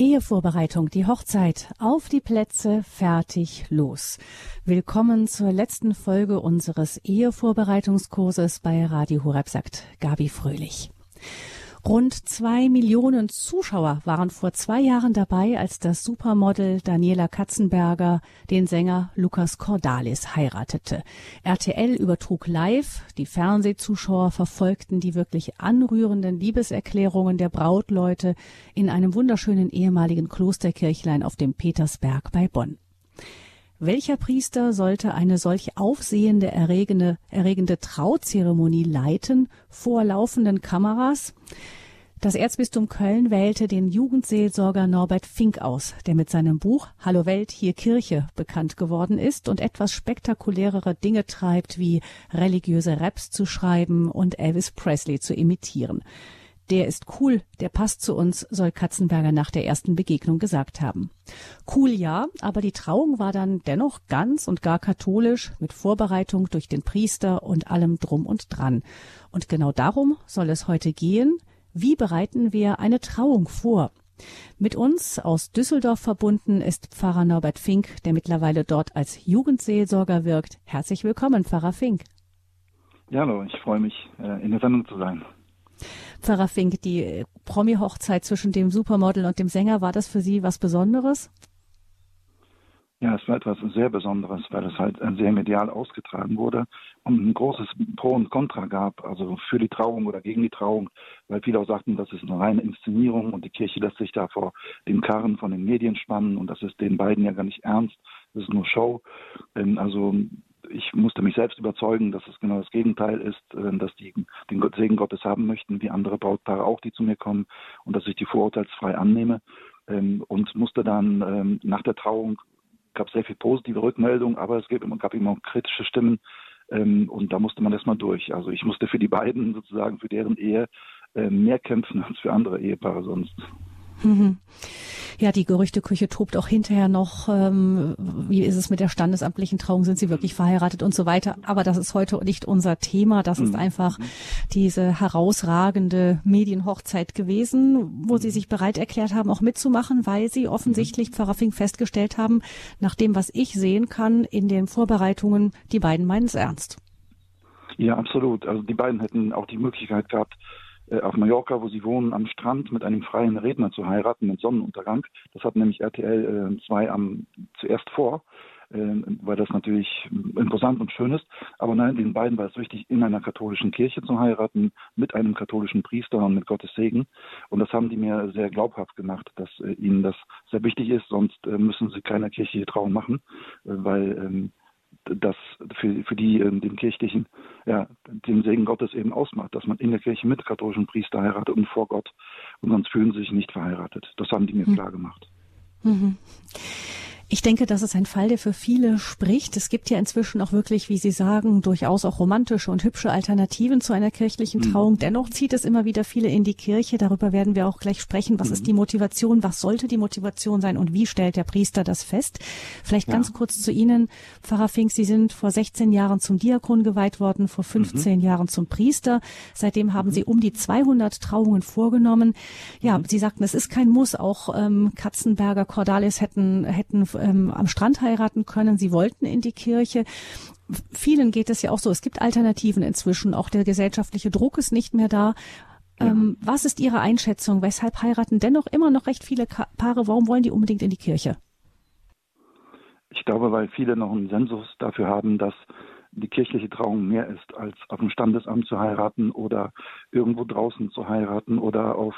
Ehevorbereitung, die Hochzeit, auf die Plätze, fertig, los. Willkommen zur letzten Folge unseres Ehevorbereitungskurses bei Radio Horeb, sagt Gabi Fröhlich. Rund zwei Millionen Zuschauer waren vor zwei Jahren dabei, als das Supermodel Daniela Katzenberger den Sänger Lukas Cordalis heiratete. RTL übertrug live, die Fernsehzuschauer verfolgten die wirklich anrührenden Liebeserklärungen der Brautleute in einem wunderschönen ehemaligen Klosterkirchlein auf dem Petersberg bei Bonn. Welcher Priester sollte eine solch aufsehende, erregende, erregende Trauzeremonie leiten vor laufenden Kameras? Das Erzbistum Köln wählte den Jugendseelsorger Norbert Fink aus, der mit seinem Buch Hallo Welt, hier Kirche bekannt geworden ist und etwas spektakulärere Dinge treibt, wie religiöse Raps zu schreiben und Elvis Presley zu imitieren. Der ist cool, der passt zu uns, soll Katzenberger nach der ersten Begegnung gesagt haben. Cool ja, aber die Trauung war dann dennoch ganz und gar katholisch, mit Vorbereitung durch den Priester und allem drum und dran. Und genau darum soll es heute gehen. Wie bereiten wir eine Trauung vor? Mit uns aus Düsseldorf verbunden ist Pfarrer Norbert Fink, der mittlerweile dort als Jugendseelsorger wirkt. Herzlich willkommen, Pfarrer Fink. Ja, hallo, ich freue mich, äh, in der Sendung zu sein. Pfarrer Fink, die Promi-Hochzeit zwischen dem Supermodel und dem Sänger, war das für Sie was Besonderes? Ja, es war etwas sehr Besonderes, weil es halt sehr medial ausgetragen wurde und ein großes Pro und Contra gab, also für die Trauung oder gegen die Trauung, weil viele auch sagten, das ist eine reine Inszenierung und die Kirche lässt sich da vor den Karren von den Medien spannen und das ist den beiden ja gar nicht ernst, das ist nur Show. Also ich musste mich selbst überzeugen, dass es genau das Gegenteil ist, äh, dass die den Segen Gottes haben möchten, wie andere Brautpaare auch, die zu mir kommen, und dass ich die vorurteilsfrei annehme. Ähm, und musste dann ähm, nach der Trauung, gab es sehr viel positive Rückmeldungen, aber es gab immer auch kritische Stimmen. Ähm, und da musste man erstmal durch. Also ich musste für die beiden sozusagen, für deren Ehe mehr kämpfen als für andere Ehepaare sonst. Mhm. Ja, die Gerüchteküche tobt auch hinterher noch. Ähm, wie ist es mit der standesamtlichen Trauung? Sind sie wirklich verheiratet und so weiter? Aber das ist heute nicht unser Thema. Das ist mhm. einfach diese herausragende Medienhochzeit gewesen, wo sie sich bereit erklärt haben, auch mitzumachen, weil sie offensichtlich, mhm. Pfarrer Fink, festgestellt haben, nach dem, was ich sehen kann in den Vorbereitungen, die beiden meinen es ernst. Ja, absolut. Also die beiden hätten auch die Möglichkeit gehabt, auf Mallorca, wo sie wohnen, am Strand mit einem freien Redner zu heiraten mit Sonnenuntergang. Das hat nämlich RTL 2 äh, am, zuerst vor, äh, weil das natürlich imposant und schön ist. Aber nein, den beiden war es wichtig, in einer katholischen Kirche zu heiraten, mit einem katholischen Priester und mit Gottes Segen. Und das haben die mir sehr glaubhaft gemacht, dass äh, ihnen das sehr wichtig ist, sonst äh, müssen sie keine kirchliche Trauung machen, äh, weil ähm, das für, für die ähm, den kirchlichen, ja, den Segen Gottes eben ausmacht, dass man in der Kirche mit katholischen Priester heiratet und vor Gott und sonst fühlen sie sich nicht verheiratet. Das haben die mir mhm. klar gemacht. Mhm. Ich denke, das ist ein Fall, der für viele spricht. Es gibt ja inzwischen auch wirklich, wie Sie sagen, durchaus auch romantische und hübsche Alternativen zu einer kirchlichen mhm. Trauung. Mhm. Dennoch zieht es immer wieder viele in die Kirche. Darüber werden wir auch gleich sprechen. Was mhm. ist die Motivation? Was sollte die Motivation sein? Und wie stellt der Priester das fest? Vielleicht ja. ganz kurz zu Ihnen, Pfarrer Fink. Sie sind vor 16 Jahren zum Diakon geweiht worden, vor 15 mhm. Jahren zum Priester. Seitdem haben mhm. Sie um die 200 Trauungen vorgenommen. Ja, mhm. Sie sagten, es ist kein Muss. Auch ähm, Katzenberger, Cordalis hätten, hätten ähm, am Strand heiraten können. Sie wollten in die Kirche. Vielen geht es ja auch so. Es gibt Alternativen inzwischen. Auch der gesellschaftliche Druck ist nicht mehr da. Ja. Ähm, was ist Ihre Einschätzung? Weshalb heiraten dennoch immer noch recht viele Paare? Warum wollen die unbedingt in die Kirche? Ich glaube, weil viele noch einen Sensus dafür haben, dass die kirchliche Trauung mehr ist, als auf dem Standesamt zu heiraten oder irgendwo draußen zu heiraten oder auf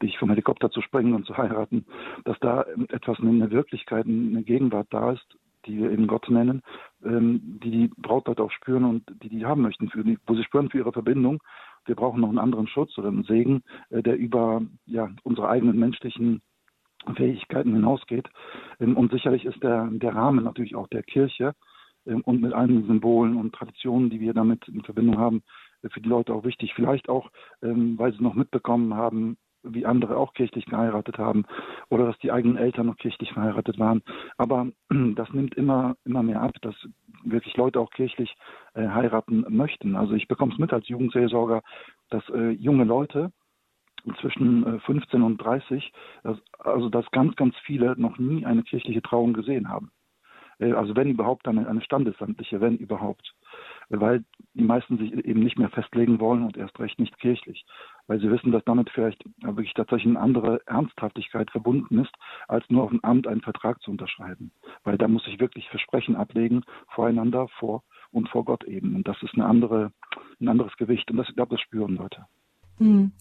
ich vom Helikopter zu springen und zu heiraten, dass da etwas eine Wirklichkeit, eine Gegenwart da ist, die wir eben Gott nennen, ähm, die die Brautleute auch spüren und die die haben möchten, für die, wo sie spüren für ihre Verbindung. Wir brauchen noch einen anderen Schutz oder einen Segen, äh, der über ja, unsere eigenen menschlichen Fähigkeiten hinausgeht. Ähm, und sicherlich ist der, der Rahmen natürlich auch der Kirche ähm, und mit allen Symbolen und Traditionen, die wir damit in Verbindung haben, äh, für die Leute auch wichtig. Vielleicht auch, weil sie noch mitbekommen haben, wie andere auch kirchlich geheiratet haben oder dass die eigenen Eltern noch kirchlich verheiratet waren. Aber das nimmt immer, immer mehr ab, dass wirklich Leute auch kirchlich äh, heiraten möchten. Also ich bekomme es mit als Jugendseelsorger, dass äh, junge Leute zwischen 15 äh, und 30, also dass ganz, ganz viele noch nie eine kirchliche Trauung gesehen haben. Äh, also wenn überhaupt dann eine standesamtliche, wenn überhaupt. Weil die meisten sich eben nicht mehr festlegen wollen und erst recht nicht kirchlich. Weil sie wissen, dass damit vielleicht wirklich tatsächlich eine andere Ernsthaftigkeit verbunden ist, als nur auf ein Amt einen Vertrag zu unterschreiben. Weil da muss ich wirklich Versprechen ablegen voreinander, vor und vor Gott eben. Und das ist eine andere, ein anderes Gewicht. Und das, ich glaube, das spüren Leute. Hm.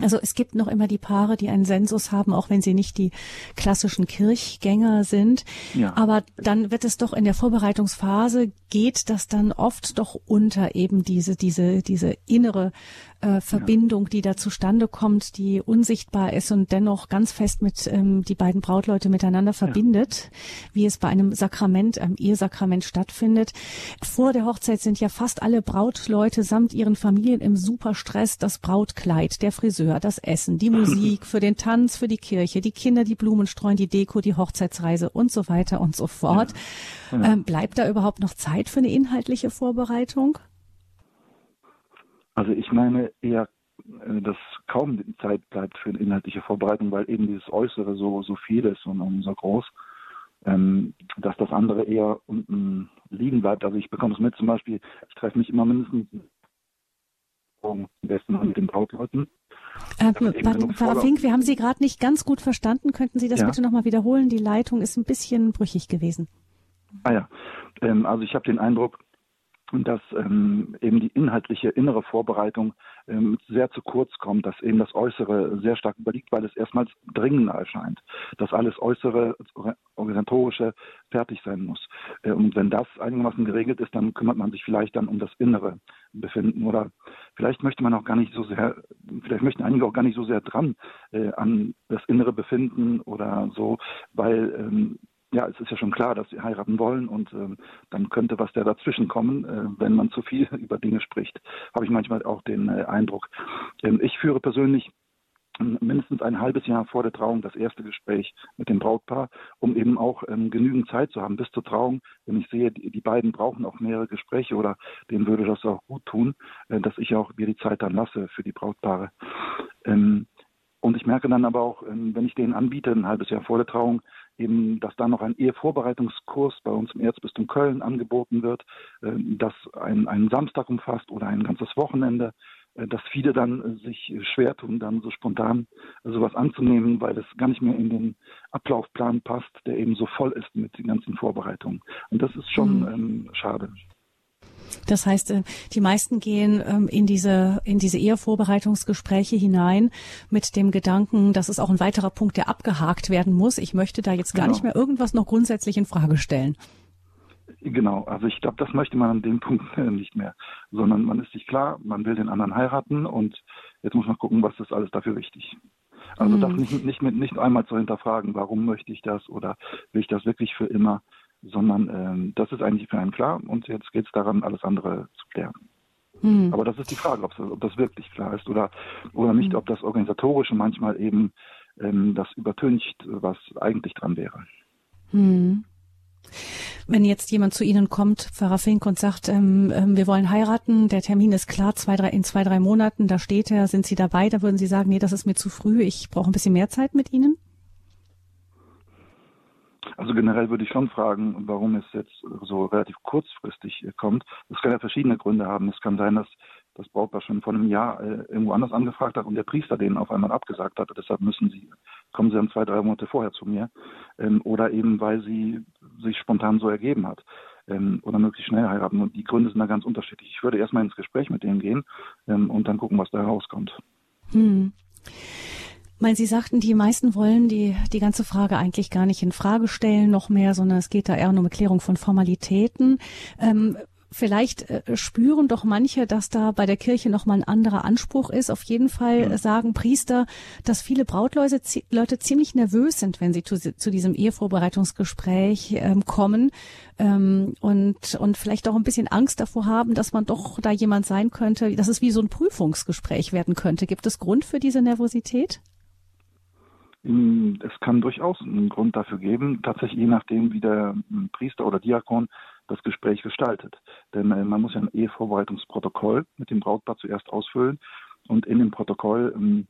Also es gibt noch immer die Paare, die einen Sensus haben, auch wenn sie nicht die klassischen Kirchgänger sind. Ja. Aber dann wird es doch in der Vorbereitungsphase geht das dann oft doch unter eben diese diese diese innere äh, Verbindung, die da zustande kommt, die unsichtbar ist und dennoch ganz fest mit ähm, die beiden Brautleute miteinander verbindet, ja. wie es bei einem Sakrament, einem Ehesakrament stattfindet. Vor der Hochzeit sind ja fast alle Brautleute samt ihren Familien im Superstress, das Brautkleid, der Friseur, das Essen, die Musik für den Tanz, für die Kirche, die Kinder, die Blumen streuen, die Deko, die Hochzeitsreise und so weiter und so fort. Ja. Ähm, bleibt da überhaupt noch Zeit für eine inhaltliche Vorbereitung? Also ich meine eher, äh, dass kaum Zeit bleibt für eine inhaltliche Vorbereitung, weil eben dieses Äußere so, so viel ist und, so groß, ähm, dass das andere eher unten liegen bleibt. Also ich bekomme es mit zum Beispiel, ich treffe mich immer mindestens am besten mit den Brautleuten. Äh, Pfarrer Fink, wir haben Sie gerade nicht ganz gut verstanden. Könnten Sie das ja. bitte nochmal wiederholen? Die Leitung ist ein bisschen brüchig gewesen. Ah ja, ähm, also ich habe den Eindruck, und dass ähm, eben die inhaltliche innere Vorbereitung ähm, sehr zu kurz kommt, dass eben das Äußere sehr stark überliegt, weil es erstmals dringender erscheint, dass alles Äußere, organisatorische fertig sein muss. Äh, und wenn das einigermaßen geregelt ist, dann kümmert man sich vielleicht dann um das innere Befinden oder vielleicht möchte man auch gar nicht so sehr, vielleicht möchten einige auch gar nicht so sehr dran äh, an das innere Befinden oder so, weil ähm, ja, es ist ja schon klar, dass sie heiraten wollen und ähm, dann könnte was da dazwischen kommen, äh, wenn man zu viel über Dinge spricht. Habe ich manchmal auch den äh, Eindruck. Ähm, ich führe persönlich mindestens ein halbes Jahr vor der Trauung das erste Gespräch mit dem Brautpaar, um eben auch ähm, genügend Zeit zu haben bis zur Trauung. Wenn ich sehe, die, die, beiden brauchen auch mehrere Gespräche oder denen würde das auch gut tun, äh, dass ich auch mir die Zeit dann lasse für die Brautpaare. Ähm, und ich merke dann aber auch, ähm, wenn ich denen anbiete, ein halbes Jahr vor der Trauung, eben, dass da noch ein Ehevorbereitungskurs bei uns im Erzbistum Köln angeboten wird, äh, das ein, einen Samstag umfasst oder ein ganzes Wochenende, äh, dass viele dann sich schwer tun, dann so spontan sowas anzunehmen, weil es gar nicht mehr in den Ablaufplan passt, der eben so voll ist mit den ganzen Vorbereitungen. Und das ist schon mhm. ähm, schade. Das heißt, äh, die meisten gehen ähm, in diese, in diese Ehevorbereitungsgespräche hinein mit dem Gedanken, das ist auch ein weiterer Punkt, der abgehakt werden muss. Ich möchte da jetzt gar genau. nicht mehr irgendwas noch grundsätzlich in Frage stellen. Genau, also ich glaube, das möchte man an dem Punkt nicht mehr, sondern man ist sich klar, man will den anderen heiraten und jetzt muss man gucken, was ist alles dafür wichtig. Also mhm. das nicht, nicht, mit, nicht einmal zu hinterfragen, warum möchte ich das oder will ich das wirklich für immer, sondern ähm, das ist eigentlich für einen klar und jetzt geht es daran, alles andere zu klären. Hm. Aber das ist die Frage, ob das wirklich klar ist oder, oder nicht, hm. ob das Organisatorische manchmal eben ähm, das übertüncht, was eigentlich dran wäre. Hm. Wenn jetzt jemand zu Ihnen kommt, Pfarrer Fink, und sagt, ähm, ähm, wir wollen heiraten, der Termin ist klar, zwei, drei, in zwei, drei Monaten, da steht er, sind Sie dabei, da würden Sie sagen, nee, das ist mir zu früh, ich brauche ein bisschen mehr Zeit mit Ihnen? Also generell würde ich schon fragen, warum es jetzt so relativ kurzfristig kommt. Das kann ja verschiedene Gründe haben. Es kann sein, dass das Brautpaar schon vor einem Jahr äh, irgendwo anders angefragt hat und der Priester denen auf einmal abgesagt hat. Deshalb müssen sie, kommen sie dann zwei, drei Monate vorher zu mir. Ähm, oder eben, weil sie sich spontan so ergeben hat. Ähm, oder möglichst schnell heiraten. Und die Gründe sind da ganz unterschiedlich. Ich würde erstmal ins Gespräch mit denen gehen ähm, und dann gucken, was da herauskommt. Hm. Weil Sie sagten, die meisten wollen die, die ganze Frage eigentlich gar nicht in Frage stellen noch mehr, sondern es geht da eher um eine Klärung von Formalitäten. Ähm, vielleicht äh, spüren doch manche, dass da bei der Kirche nochmal ein anderer Anspruch ist. Auf jeden Fall ja. sagen Priester, dass viele Brautleute Leute ziemlich nervös sind, wenn sie zu, zu diesem Ehevorbereitungsgespräch ähm, kommen ähm, und, und vielleicht auch ein bisschen Angst davor haben, dass man doch da jemand sein könnte, dass es wie so ein Prüfungsgespräch werden könnte. Gibt es Grund für diese Nervosität? Es kann durchaus einen Grund dafür geben, tatsächlich je nachdem, wie der hm, Priester oder Diakon das Gespräch gestaltet. Denn äh, man muss ja ein Ehevorbereitungsprotokoll mit dem Brautpaar zuerst ausfüllen und in dem Protokoll ähm,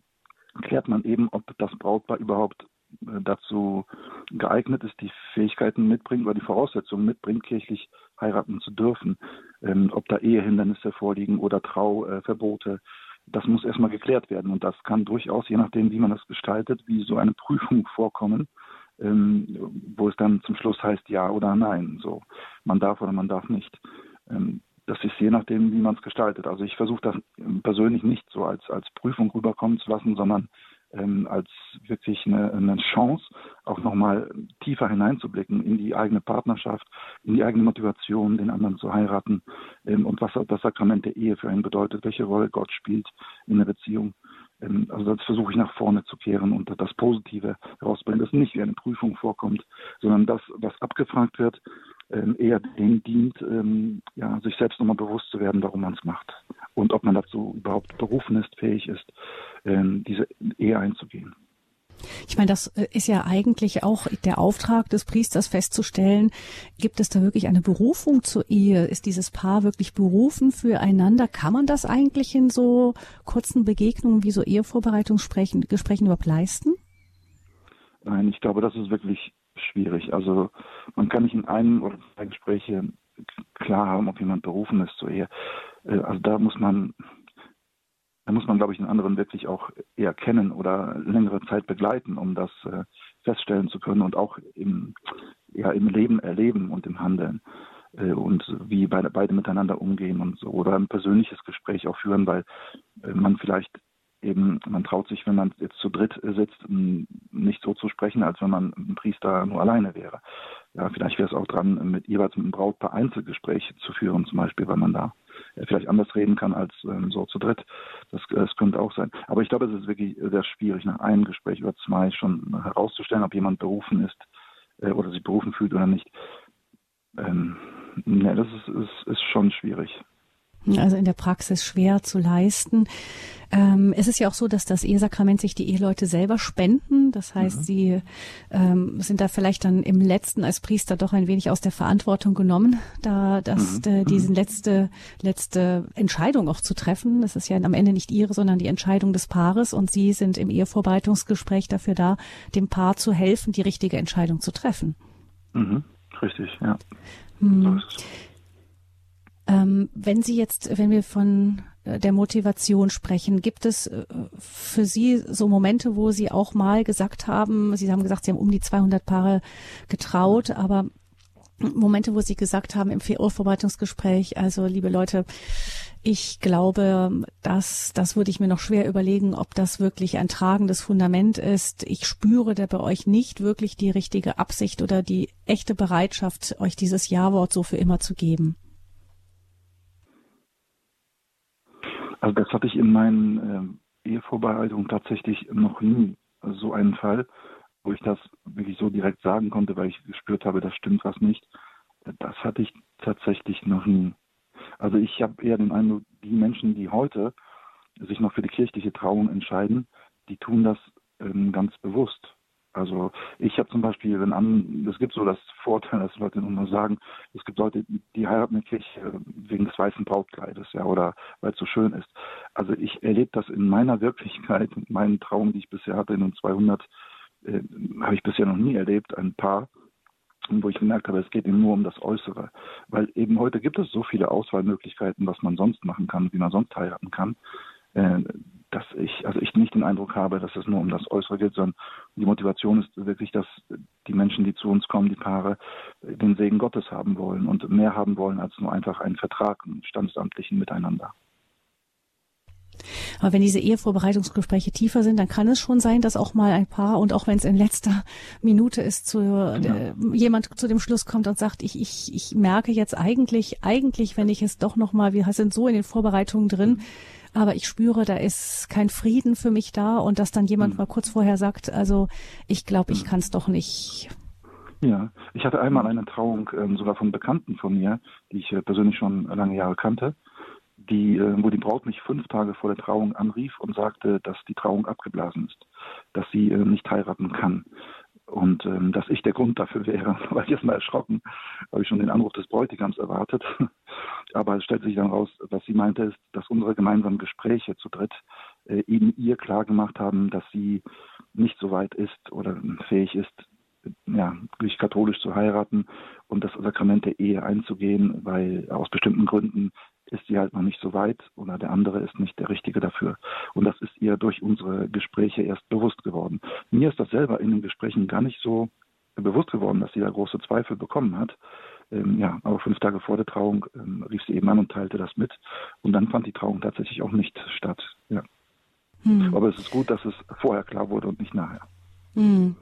klärt man eben, ob das Brautpaar überhaupt äh, dazu geeignet ist, die Fähigkeiten mitbringt oder die Voraussetzungen mitbringt, kirchlich heiraten zu dürfen. Ähm, ob da Ehehindernisse vorliegen oder Trauverbote, das muss erstmal geklärt werden. Und das kann durchaus, je nachdem, wie man das gestaltet, wie so eine Prüfung vorkommen, ähm, wo es dann zum Schluss heißt ja oder nein. So, man darf oder man darf nicht. Ähm, das ist je nachdem, wie man es gestaltet. Also ich versuche das persönlich nicht so als, als Prüfung rüberkommen zu lassen, sondern ähm, als wirklich eine, eine Chance, auch nochmal tiefer hineinzublicken in die eigene Partnerschaft, in die eigene Motivation, den anderen zu heiraten ähm, und was das Sakrament der Ehe für einen bedeutet, welche Rolle Gott spielt in der Beziehung. Ähm, also das versuche ich nach vorne zu kehren und das Positive herauszubringen, dass nicht wie eine Prüfung vorkommt, sondern das, was abgefragt wird, eher dem dient, ähm, ja, sich selbst nochmal bewusst zu werden, warum man es macht und ob man dazu überhaupt berufen ist, fähig ist, diese Ehe einzugehen. Ich meine, das äh, ist ja eigentlich auch der Auftrag des Priesters festzustellen, gibt es da wirklich eine Berufung zur Ehe? Ist dieses Paar wirklich berufen füreinander? Kann man das eigentlich in so kurzen Begegnungen wie so Ehevorbereitungsgesprächen überhaupt leisten? Nein, ich glaube, das ist wirklich schwierig. Also man kann nicht in einem oder zwei Gespräche klar haben, ob jemand berufen ist zur Ehe. Äh, also da muss man da muss man, glaube ich, den anderen wirklich auch eher kennen oder längere Zeit begleiten, um das äh, feststellen zu können und auch im, ja, im Leben erleben und im Handeln äh, und wie beide, beide miteinander umgehen und so oder ein persönliches Gespräch auch führen, weil man vielleicht eben, man traut sich, wenn man jetzt zu dritt sitzt, nicht so zu sprechen, als wenn man ein Priester nur alleine wäre. Ja, vielleicht wäre es auch dran, mit jeweils mit einem Brautpaar Einzelgespräche zu führen, zum Beispiel, weil man da vielleicht anders reden kann als ähm, so zu dritt. Das, das könnte auch sein. Aber ich glaube, es ist wirklich sehr schwierig, nach einem Gespräch oder zwei schon herauszustellen, ob jemand berufen ist äh, oder sich berufen fühlt oder nicht. Ähm, ne, das ist, ist, ist schon schwierig also in der Praxis schwer zu leisten. Ähm, es ist ja auch so, dass das Ehesakrament sich die Eheleute selber spenden. Das heißt, mhm. sie ähm, sind da vielleicht dann im letzten als Priester doch ein wenig aus der Verantwortung genommen, da das mhm. äh, diese mhm. letzte letzte Entscheidung auch zu treffen. Das ist ja am Ende nicht ihre, sondern die Entscheidung des Paares und sie sind im Ehevorbereitungsgespräch dafür da, dem Paar zu helfen, die richtige Entscheidung zu treffen. Mhm. Richtig, ja. Mhm. So ähm, wenn Sie jetzt, wenn wir von äh, der Motivation sprechen, gibt es äh, für Sie so Momente, wo Sie auch mal gesagt haben, Sie haben gesagt, Sie haben um die 200 Paare getraut, aber Momente, wo Sie gesagt haben im Vorbereitungsgespräch, also liebe Leute, ich glaube, dass das würde ich mir noch schwer überlegen, ob das wirklich ein tragendes Fundament ist. Ich spüre da bei euch nicht wirklich die richtige Absicht oder die echte Bereitschaft, euch dieses Ja-Wort so für immer zu geben. Also das hatte ich in meinen äh, Ehevorbereitungen tatsächlich noch nie so einen Fall, wo ich das wirklich so direkt sagen konnte, weil ich gespürt habe, das stimmt was nicht. Das hatte ich tatsächlich noch nie. Also ich habe eher den Eindruck, die Menschen, die heute sich noch für die kirchliche Trauung entscheiden, die tun das ähm, ganz bewusst. Also ich habe zum Beispiel, wenn an, es gibt so das Vorteil, dass Leute immer sagen, es gibt Leute, die heiraten der Kirche wegen des weißen Brautkleides, ja, oder weil es so schön ist. Also ich erlebe das in meiner Wirklichkeit, in meinen Trauungen, die ich bisher hatte, in den 200, äh, habe ich bisher noch nie erlebt, ein Paar, wo ich gemerkt habe, es geht eben nur um das Äußere. Weil eben heute gibt es so viele Auswahlmöglichkeiten, was man sonst machen kann, wie man sonst heiraten kann. Dass ich, also ich nicht den Eindruck habe, dass es nur um das Äußere geht, sondern die Motivation ist wirklich, dass die Menschen, die zu uns kommen, die Paare, den Segen Gottes haben wollen und mehr haben wollen als nur einfach einen Vertrag, einen standesamtlichen Miteinander. Aber wenn diese Ehevorbereitungsgespräche tiefer sind, dann kann es schon sein, dass auch mal ein Paar und auch wenn es in letzter Minute ist, zu, ja. äh, jemand zu dem Schluss kommt und sagt, ich, ich, ich merke jetzt eigentlich, eigentlich, wenn ich es doch noch mal, wir sind so in den Vorbereitungen drin, mhm aber ich spüre, da ist kein Frieden für mich da und dass dann jemand mhm. mal kurz vorher sagt, also ich glaube, ich mhm. kann es doch nicht. Ja, ich hatte einmal eine Trauung ähm, sogar von Bekannten von mir, die ich äh, persönlich schon lange Jahre kannte, die, äh, wo die Braut mich fünf Tage vor der Trauung anrief und sagte, dass die Trauung abgeblasen ist, dass sie äh, nicht heiraten kann und ähm, dass ich der Grund dafür wäre, war ich erstmal erschrocken, habe ich schon den Anruf des Bräutigams erwartet. Aber es stellt sich dann raus, was sie meinte, ist, dass unsere gemeinsamen Gespräche zu dritt äh, eben ihr klar gemacht haben, dass sie nicht so weit ist oder fähig ist, ja, griechisch-katholisch zu heiraten und das Sakrament der Ehe einzugehen, weil aus bestimmten Gründen ist sie halt noch nicht so weit oder der andere ist nicht der Richtige dafür. Und das ist ihr durch unsere Gespräche erst bewusst geworden. Mir ist das selber in den Gesprächen gar nicht so bewusst geworden, dass sie da große Zweifel bekommen hat. Ähm, ja, aber fünf Tage vor der Trauung ähm, rief sie eben an und teilte das mit. Und dann fand die Trauung tatsächlich auch nicht statt. Ja. Hm. Aber es ist gut, dass es vorher klar wurde und nicht nachher. Hm.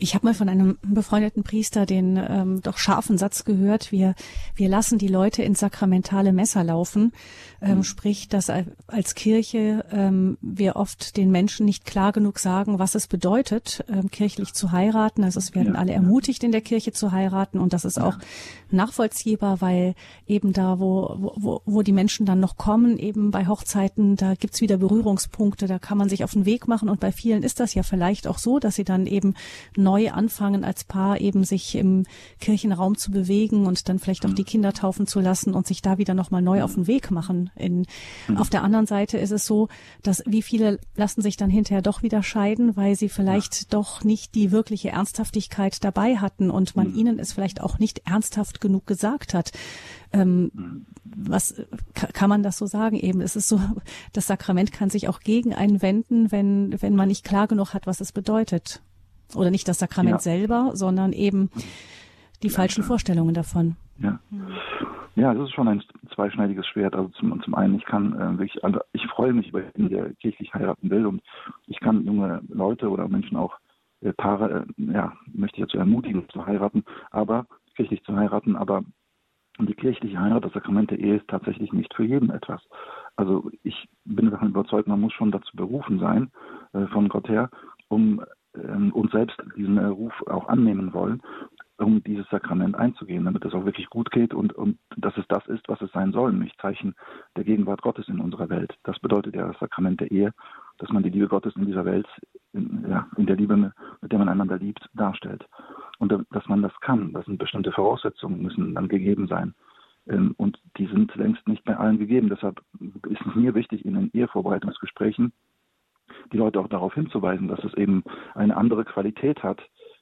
Ich habe mal von einem befreundeten Priester den ähm, doch scharfen Satz gehört, wir, wir lassen die Leute ins sakramentale Messer laufen, ähm, mhm. sprich, dass als Kirche ähm, wir oft den Menschen nicht klar genug sagen, was es bedeutet, ähm, kirchlich zu heiraten. Also es werden ja, alle ermutigt, in der Kirche zu heiraten und das ist ja. auch nachvollziehbar, weil eben da, wo, wo, wo die Menschen dann noch kommen, eben bei Hochzeiten, da gibt's wieder Berührungspunkte, da kann man sich auf den Weg machen und bei vielen ist das ja vielleicht auch so, dass sie dann eben neu anfangen als Paar eben sich im Kirchenraum zu bewegen und dann vielleicht auch die Kinder taufen zu lassen und sich da wieder nochmal neu auf den Weg machen. In, mhm. Auf der anderen Seite ist es so, dass wie viele lassen sich dann hinterher doch wieder scheiden, weil sie vielleicht ja. doch nicht die wirkliche Ernsthaftigkeit dabei hatten und man mhm. ihnen es vielleicht auch nicht ernsthaft genug gesagt hat. Ähm, mhm. was kann man das so sagen? Eben, es ist so, das Sakrament kann sich auch gegen einen wenden, wenn, wenn man nicht klar genug hat, was es bedeutet. Oder nicht das Sakrament ja. selber, sondern eben die falschen Vorstellungen davon. Ja. Ja, das ist schon ein zweischneidiges Schwert. Also zum, zum einen, ich kann äh, wirklich, also ich freue mich über jeden, der kirchlich heiraten will und ich kann junge Leute oder Menschen auch äh, Paare, äh, ja, möchte ich dazu ermutigen, zu heiraten, aber kirchlich zu heiraten, aber die kirchliche Heirat, das Sakrament der Ehe ist tatsächlich nicht für jeden etwas. Also ich bin davon überzeugt, man muss schon dazu berufen sein, äh, von Gott her, um ähm, uns selbst diesen äh, Ruf auch annehmen wollen, um dieses Sakrament einzugehen, damit es auch wirklich gut geht und, und dass es das ist, was es sein soll, nämlich Zeichen der Gegenwart Gottes in unserer Welt. Das bedeutet ja das Sakrament der Ehe, dass man die Liebe Gottes in dieser Welt, in, ja, in der Liebe, mit der man einander liebt, darstellt. Und dass man das kann, das sind bestimmte Voraussetzungen, müssen dann gegeben sein. Ähm, und die sind längst nicht bei allen gegeben. Deshalb ist es mir wichtig, in den Ehevorbereitungsgesprächen die Leute auch darauf hinzuweisen, dass es eben eine andere Qualität hat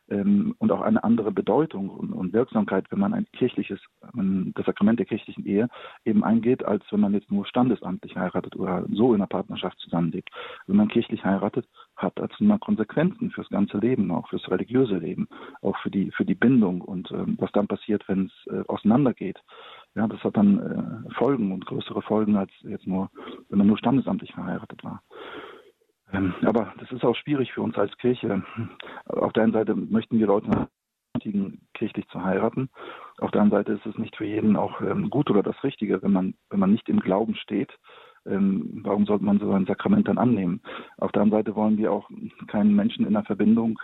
ähm, und auch eine andere Bedeutung und, und Wirksamkeit, wenn man ein kirchliches, ähm, das Sakrament der kirchlichen Ehe eben eingeht, als wenn man jetzt nur standesamtlich heiratet oder so in einer Partnerschaft zusammenlebt. Wenn man kirchlich heiratet, hat das immer Konsequenzen fürs ganze Leben, auch fürs religiöse Leben, auch für die für die Bindung und ähm, was dann passiert, wenn es äh, auseinandergeht. Ja, das hat dann äh, Folgen und größere Folgen als jetzt nur, wenn man nur standesamtlich verheiratet war. Ähm, aber das ist auch schwierig für uns als Kirche. Auf der einen Seite möchten wir Leute kirchlich zu heiraten. Auf der anderen Seite ist es nicht für jeden auch ähm, gut oder das Richtige, wenn man, wenn man nicht im Glauben steht. Ähm, warum sollte man so ein Sakrament dann annehmen? Auf der anderen Seite wollen wir auch keinen Menschen in der Verbindung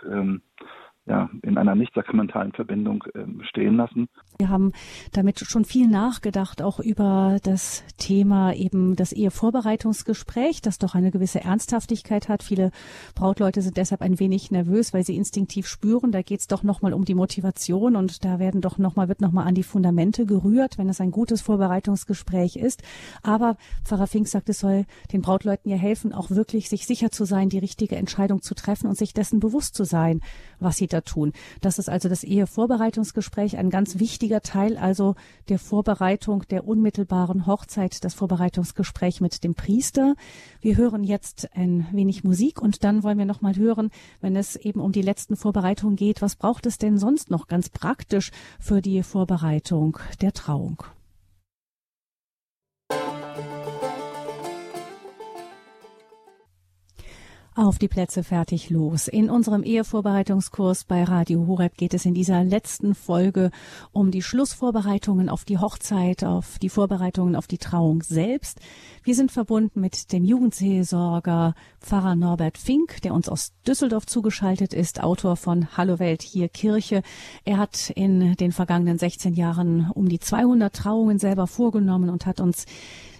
ja, in einer nicht sakramentalen Verbindung äh, stehen lassen. Wir haben damit schon viel nachgedacht, auch über das Thema eben das Ehevorbereitungsgespräch, das doch eine gewisse Ernsthaftigkeit hat. Viele Brautleute sind deshalb ein wenig nervös, weil sie instinktiv spüren, da geht es doch nochmal um die Motivation und da werden doch nochmal, wird nochmal an die Fundamente gerührt, wenn es ein gutes Vorbereitungsgespräch ist. Aber Pfarrer Fink sagt, es soll den Brautleuten ja helfen, auch wirklich sich sicher zu sein, die richtige Entscheidung zu treffen und sich dessen bewusst zu sein, was sie später tun. Das ist also das Ehevorbereitungsgespräch, ein ganz wichtiger Teil also der Vorbereitung der unmittelbaren Hochzeit, das Vorbereitungsgespräch mit dem Priester. Wir hören jetzt ein wenig Musik und dann wollen wir noch mal hören, wenn es eben um die letzten Vorbereitungen geht, was braucht es denn sonst noch ganz praktisch für die Vorbereitung der Trauung? Auf die Plätze fertig los. In unserem Ehevorbereitungskurs bei Radio Horeb geht es in dieser letzten Folge um die Schlussvorbereitungen auf die Hochzeit, auf die Vorbereitungen auf die Trauung selbst. Wir sind verbunden mit dem Jugendseelsorger Pfarrer Norbert Fink, der uns aus Düsseldorf zugeschaltet ist, Autor von Hallo Welt, hier Kirche. Er hat in den vergangenen 16 Jahren um die 200 Trauungen selber vorgenommen und hat uns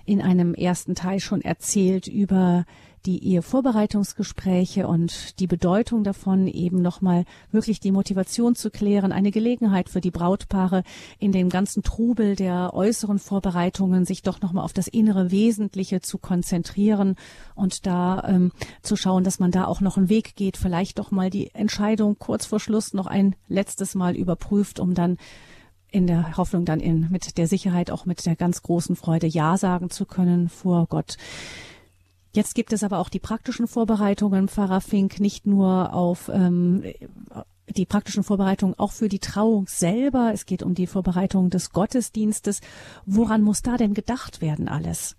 in einem ersten Teil schon erzählt über die Ehevorbereitungsgespräche und die Bedeutung davon eben nochmal wirklich die Motivation zu klären, eine Gelegenheit für die Brautpaare in dem ganzen Trubel der äußeren Vorbereitungen sich doch nochmal auf das innere Wesentliche zu konzentrieren und da ähm, zu schauen, dass man da auch noch einen Weg geht, vielleicht doch mal die Entscheidung kurz vor Schluss noch ein letztes Mal überprüft, um dann in der Hoffnung dann in, mit der Sicherheit auch mit der ganz großen Freude Ja sagen zu können vor Gott. Jetzt gibt es aber auch die praktischen Vorbereitungen, Pfarrer Fink, nicht nur auf ähm, die praktischen Vorbereitungen auch für die Trauung selber. Es geht um die Vorbereitung des Gottesdienstes. Woran muss da denn gedacht werden alles?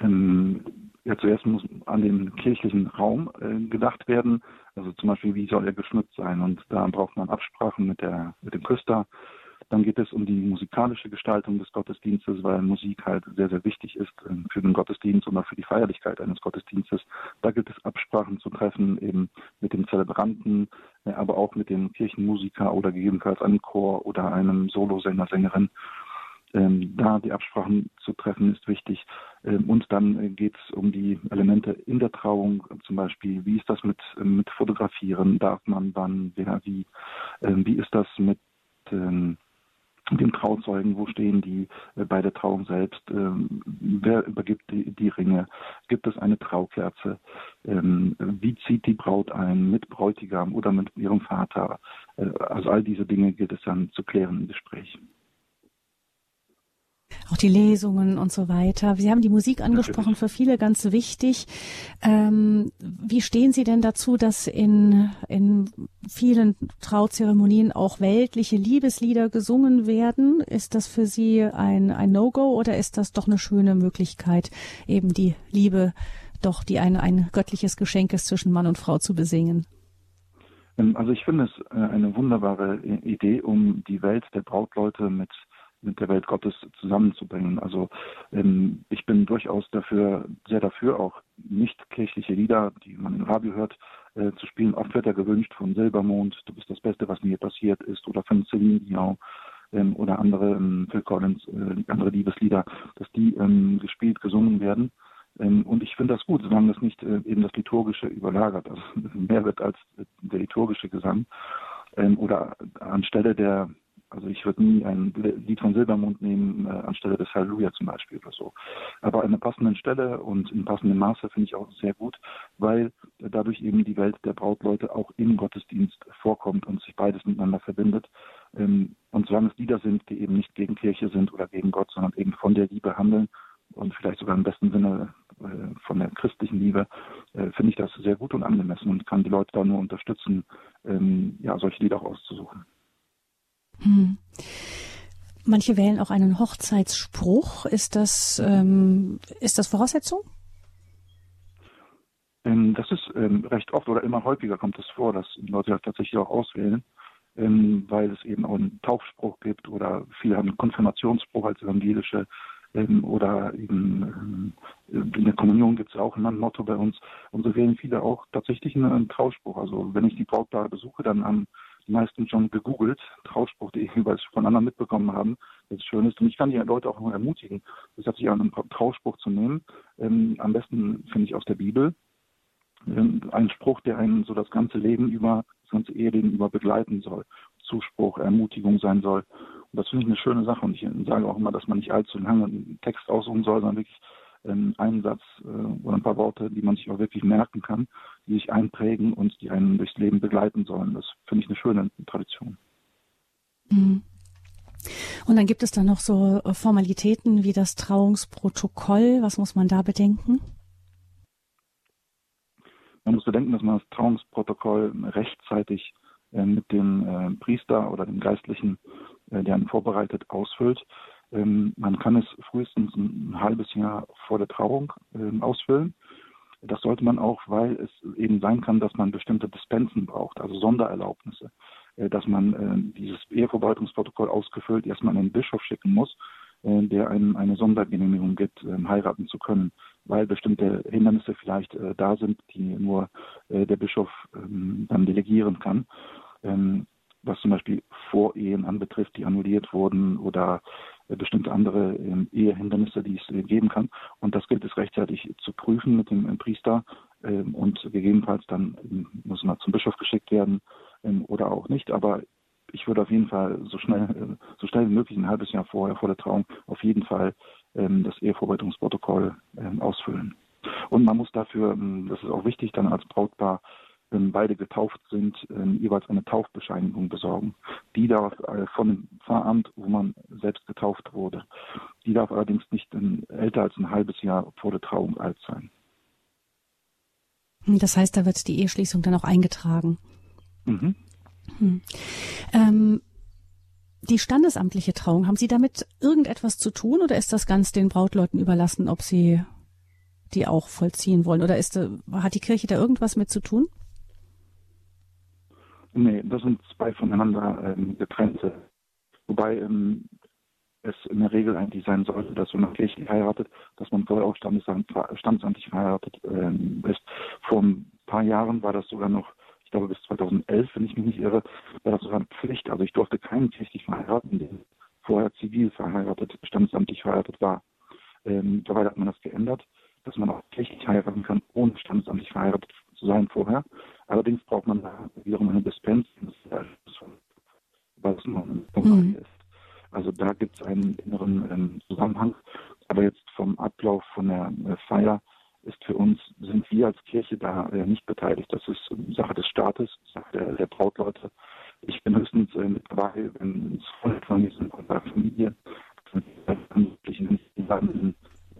Ähm, ja, zuerst muss an den kirchlichen Raum äh, gedacht werden. Also zum Beispiel, wie soll er geschmückt sein? Und da braucht man Absprachen mit, der, mit dem Küster dann geht es um die musikalische Gestaltung des Gottesdienstes, weil Musik halt sehr, sehr wichtig ist ähm, für den Gottesdienst und auch für die Feierlichkeit eines Gottesdienstes. Da gilt es Absprachen zu treffen, eben mit dem Zelebranten, äh, aber auch mit dem Kirchenmusiker oder gegebenenfalls einem Chor oder einem Solosänger, Sängerin. Ähm, da die Absprachen zu treffen ist wichtig. Ähm, und dann äh, geht es um die Elemente in der Trauung, zum Beispiel, wie ist das mit, äh, mit Fotografieren, darf man wann, wer wie, wie ist das mit dem Trauzeugen, wo stehen die äh, bei der Trauung selbst, ähm, wer übergibt die, die, Ringe, gibt es eine Traukerze, ähm, wie zieht die Braut ein, mit Bräutigam oder mit ihrem Vater. Äh, also all diese Dinge gilt es dann zu klären im Gespräch auch die Lesungen und so weiter. Sie haben die Musik angesprochen, für viele ganz wichtig. Ähm, wie stehen Sie denn dazu, dass in, in vielen Trauzeremonien auch weltliche Liebeslieder gesungen werden? Ist das für Sie ein, ein No-Go oder ist das doch eine schöne Möglichkeit, eben die Liebe doch, die ein, ein göttliches Geschenk ist, zwischen Mann und Frau zu besingen? Ähm, also ich finde es äh, eine wunderbare Idee, um die Welt der Brautleute mit mit der Welt Gottes zusammenzubringen. Also ähm, ich bin durchaus dafür, sehr dafür, auch nicht kirchliche Lieder, die man im Radio hört, äh, zu spielen. Oft wird ja gewünscht von Silbermond, du bist das Beste, was mir passiert ist, oder von Celine Dion ähm, oder andere ähm, Phil Collins, äh, andere Liebeslieder, dass die ähm, gespielt, gesungen werden. Ähm, und ich finde das gut, solange das nicht äh, eben das Liturgische überlagert, also mehr wird als der liturgische Gesang ähm, oder anstelle der also ich würde nie ein Lied von Silbermond nehmen, äh, anstelle des Halleluja zum Beispiel oder so. Aber an einer passenden Stelle und in passendem Maße finde ich auch sehr gut, weil dadurch eben die Welt der Brautleute auch im Gottesdienst vorkommt und sich beides miteinander verbindet. Ähm, und solange es Lieder sind, die eben nicht gegen Kirche sind oder gegen Gott, sondern eben von der Liebe handeln und vielleicht sogar im besten Sinne äh, von der christlichen Liebe, äh, finde ich das sehr gut und angemessen und kann die Leute da nur unterstützen, ähm, ja, solche Lieder auch auszusuchen. Hm. Manche wählen auch einen Hochzeitsspruch. Ist das, ähm, ist das Voraussetzung? Ähm, das ist ähm, recht oft oder immer häufiger kommt es vor, dass Leute das tatsächlich auch auswählen, ähm, weil es eben auch einen Taufspruch gibt oder viele haben einen Konfirmationsspruch als evangelische ähm, oder eben ähm, in der Kommunion gibt es auch ein Motto bei uns. Und so wählen viele auch tatsächlich einen, einen Trauspruch. Also wenn ich die Braut da besuche, dann am die meisten schon gegoogelt, Trauspruch.de, weil sie von anderen mitbekommen haben, dass es schön ist. Und ich kann die Leute auch nur ermutigen, das sich an einen Trauspruch zu nehmen. Ähm, am besten finde ich aus der Bibel. Ähm, ein Spruch, der einen so das ganze Leben über, das ganze Eheleben über begleiten soll. Zuspruch, Ermutigung sein soll. Und das finde ich eine schöne Sache. Und ich sage auch immer, dass man nicht allzu lange einen Text aussuchen soll, sondern wirklich ähm, einen Satz äh, oder ein paar Worte, die man sich auch wirklich merken kann, die sich einprägen und die einen durchs Leben begleiten sollen. Das finde ich eine schöne Tradition. Mhm. Und dann gibt es dann noch so äh, Formalitäten wie das Trauungsprotokoll. Was muss man da bedenken? Man muss bedenken, dass man das Trauungsprotokoll rechtzeitig äh, mit dem äh, Priester oder dem Geistlichen, äh, der ihn vorbereitet, ausfüllt. Ähm, man kann es frühestens ein halbes Jahr vor der Trauung ähm, ausfüllen. Das sollte man auch, weil es eben sein kann, dass man bestimmte Dispensen braucht, also Sondererlaubnisse, äh, dass man äh, dieses Ehevorbereitungsprotokoll ausgefüllt erstmal an den Bischof schicken muss, äh, der einem eine Sondergenehmigung gibt, ähm, heiraten zu können, weil bestimmte Hindernisse vielleicht da sind, die nur der Bischof dann delegieren kann was zum Beispiel Vorehen anbetrifft, die annulliert wurden oder äh, bestimmte andere ähm, Ehehindernisse, die es geben kann. Und das gilt es rechtzeitig zu prüfen mit dem Priester ähm, und gegebenenfalls dann muss man zum Bischof geschickt werden oder auch nicht. Aber ich würde auf jeden Fall so schnell, so schnell wie möglich, ein halbes Jahr vorher, vor der Trauung, auf jeden Fall das Ehevorbereitungsprotokoll ausfüllen. Und man muss dafür, das ist auch wichtig, dann als Brautpaar beide getauft sind, ähm, jeweils eine Taufbescheinigung besorgen. Die darf äh, von dem Pfarramt, wo man selbst getauft wurde, die darf allerdings nicht ähm, älter als ein halbes Jahr vor der Trauung alt sein. Das heißt, da wird die Eheschließung dann auch eingetragen. Mhm. Hm. Ähm, die standesamtliche Trauung, haben Sie damit irgendetwas zu tun oder ist das ganz den Brautleuten überlassen, ob sie die auch vollziehen wollen? Oder ist, hat die Kirche da irgendwas mit zu tun? Nee, das sind zwei voneinander ähm, getrennte. Wobei ähm, es in der Regel eigentlich sein sollte, dass wenn man kirchlich heiratet, dass man vorher auch standesamtlich verheiratet ähm, ist. Vor ein paar Jahren war das sogar noch, ich glaube bis 2011, wenn ich mich nicht irre, war das sogar eine Pflicht. Also ich durfte keinen kirchlich verheiraten, der vorher zivil verheiratet, standesamtlich verheiratet war. Ähm, mittlerweile hat man das geändert, dass man auch kirchlich heiraten kann, ohne standesamtlich verheiratet zu sein vorher. Allerdings braucht man da wiederum eine Dispens, noch ein mhm. ist. Also da gibt es einen inneren ähm, Zusammenhang. Aber jetzt vom Ablauf von der äh, Feier ist für uns, sind wir als Kirche da äh, nicht beteiligt. Das ist Sache des Staates, Sache der, der Brautleute. Ich bin höchstens äh, mit dabei, wenn es Freunde von mir sind oder Familie,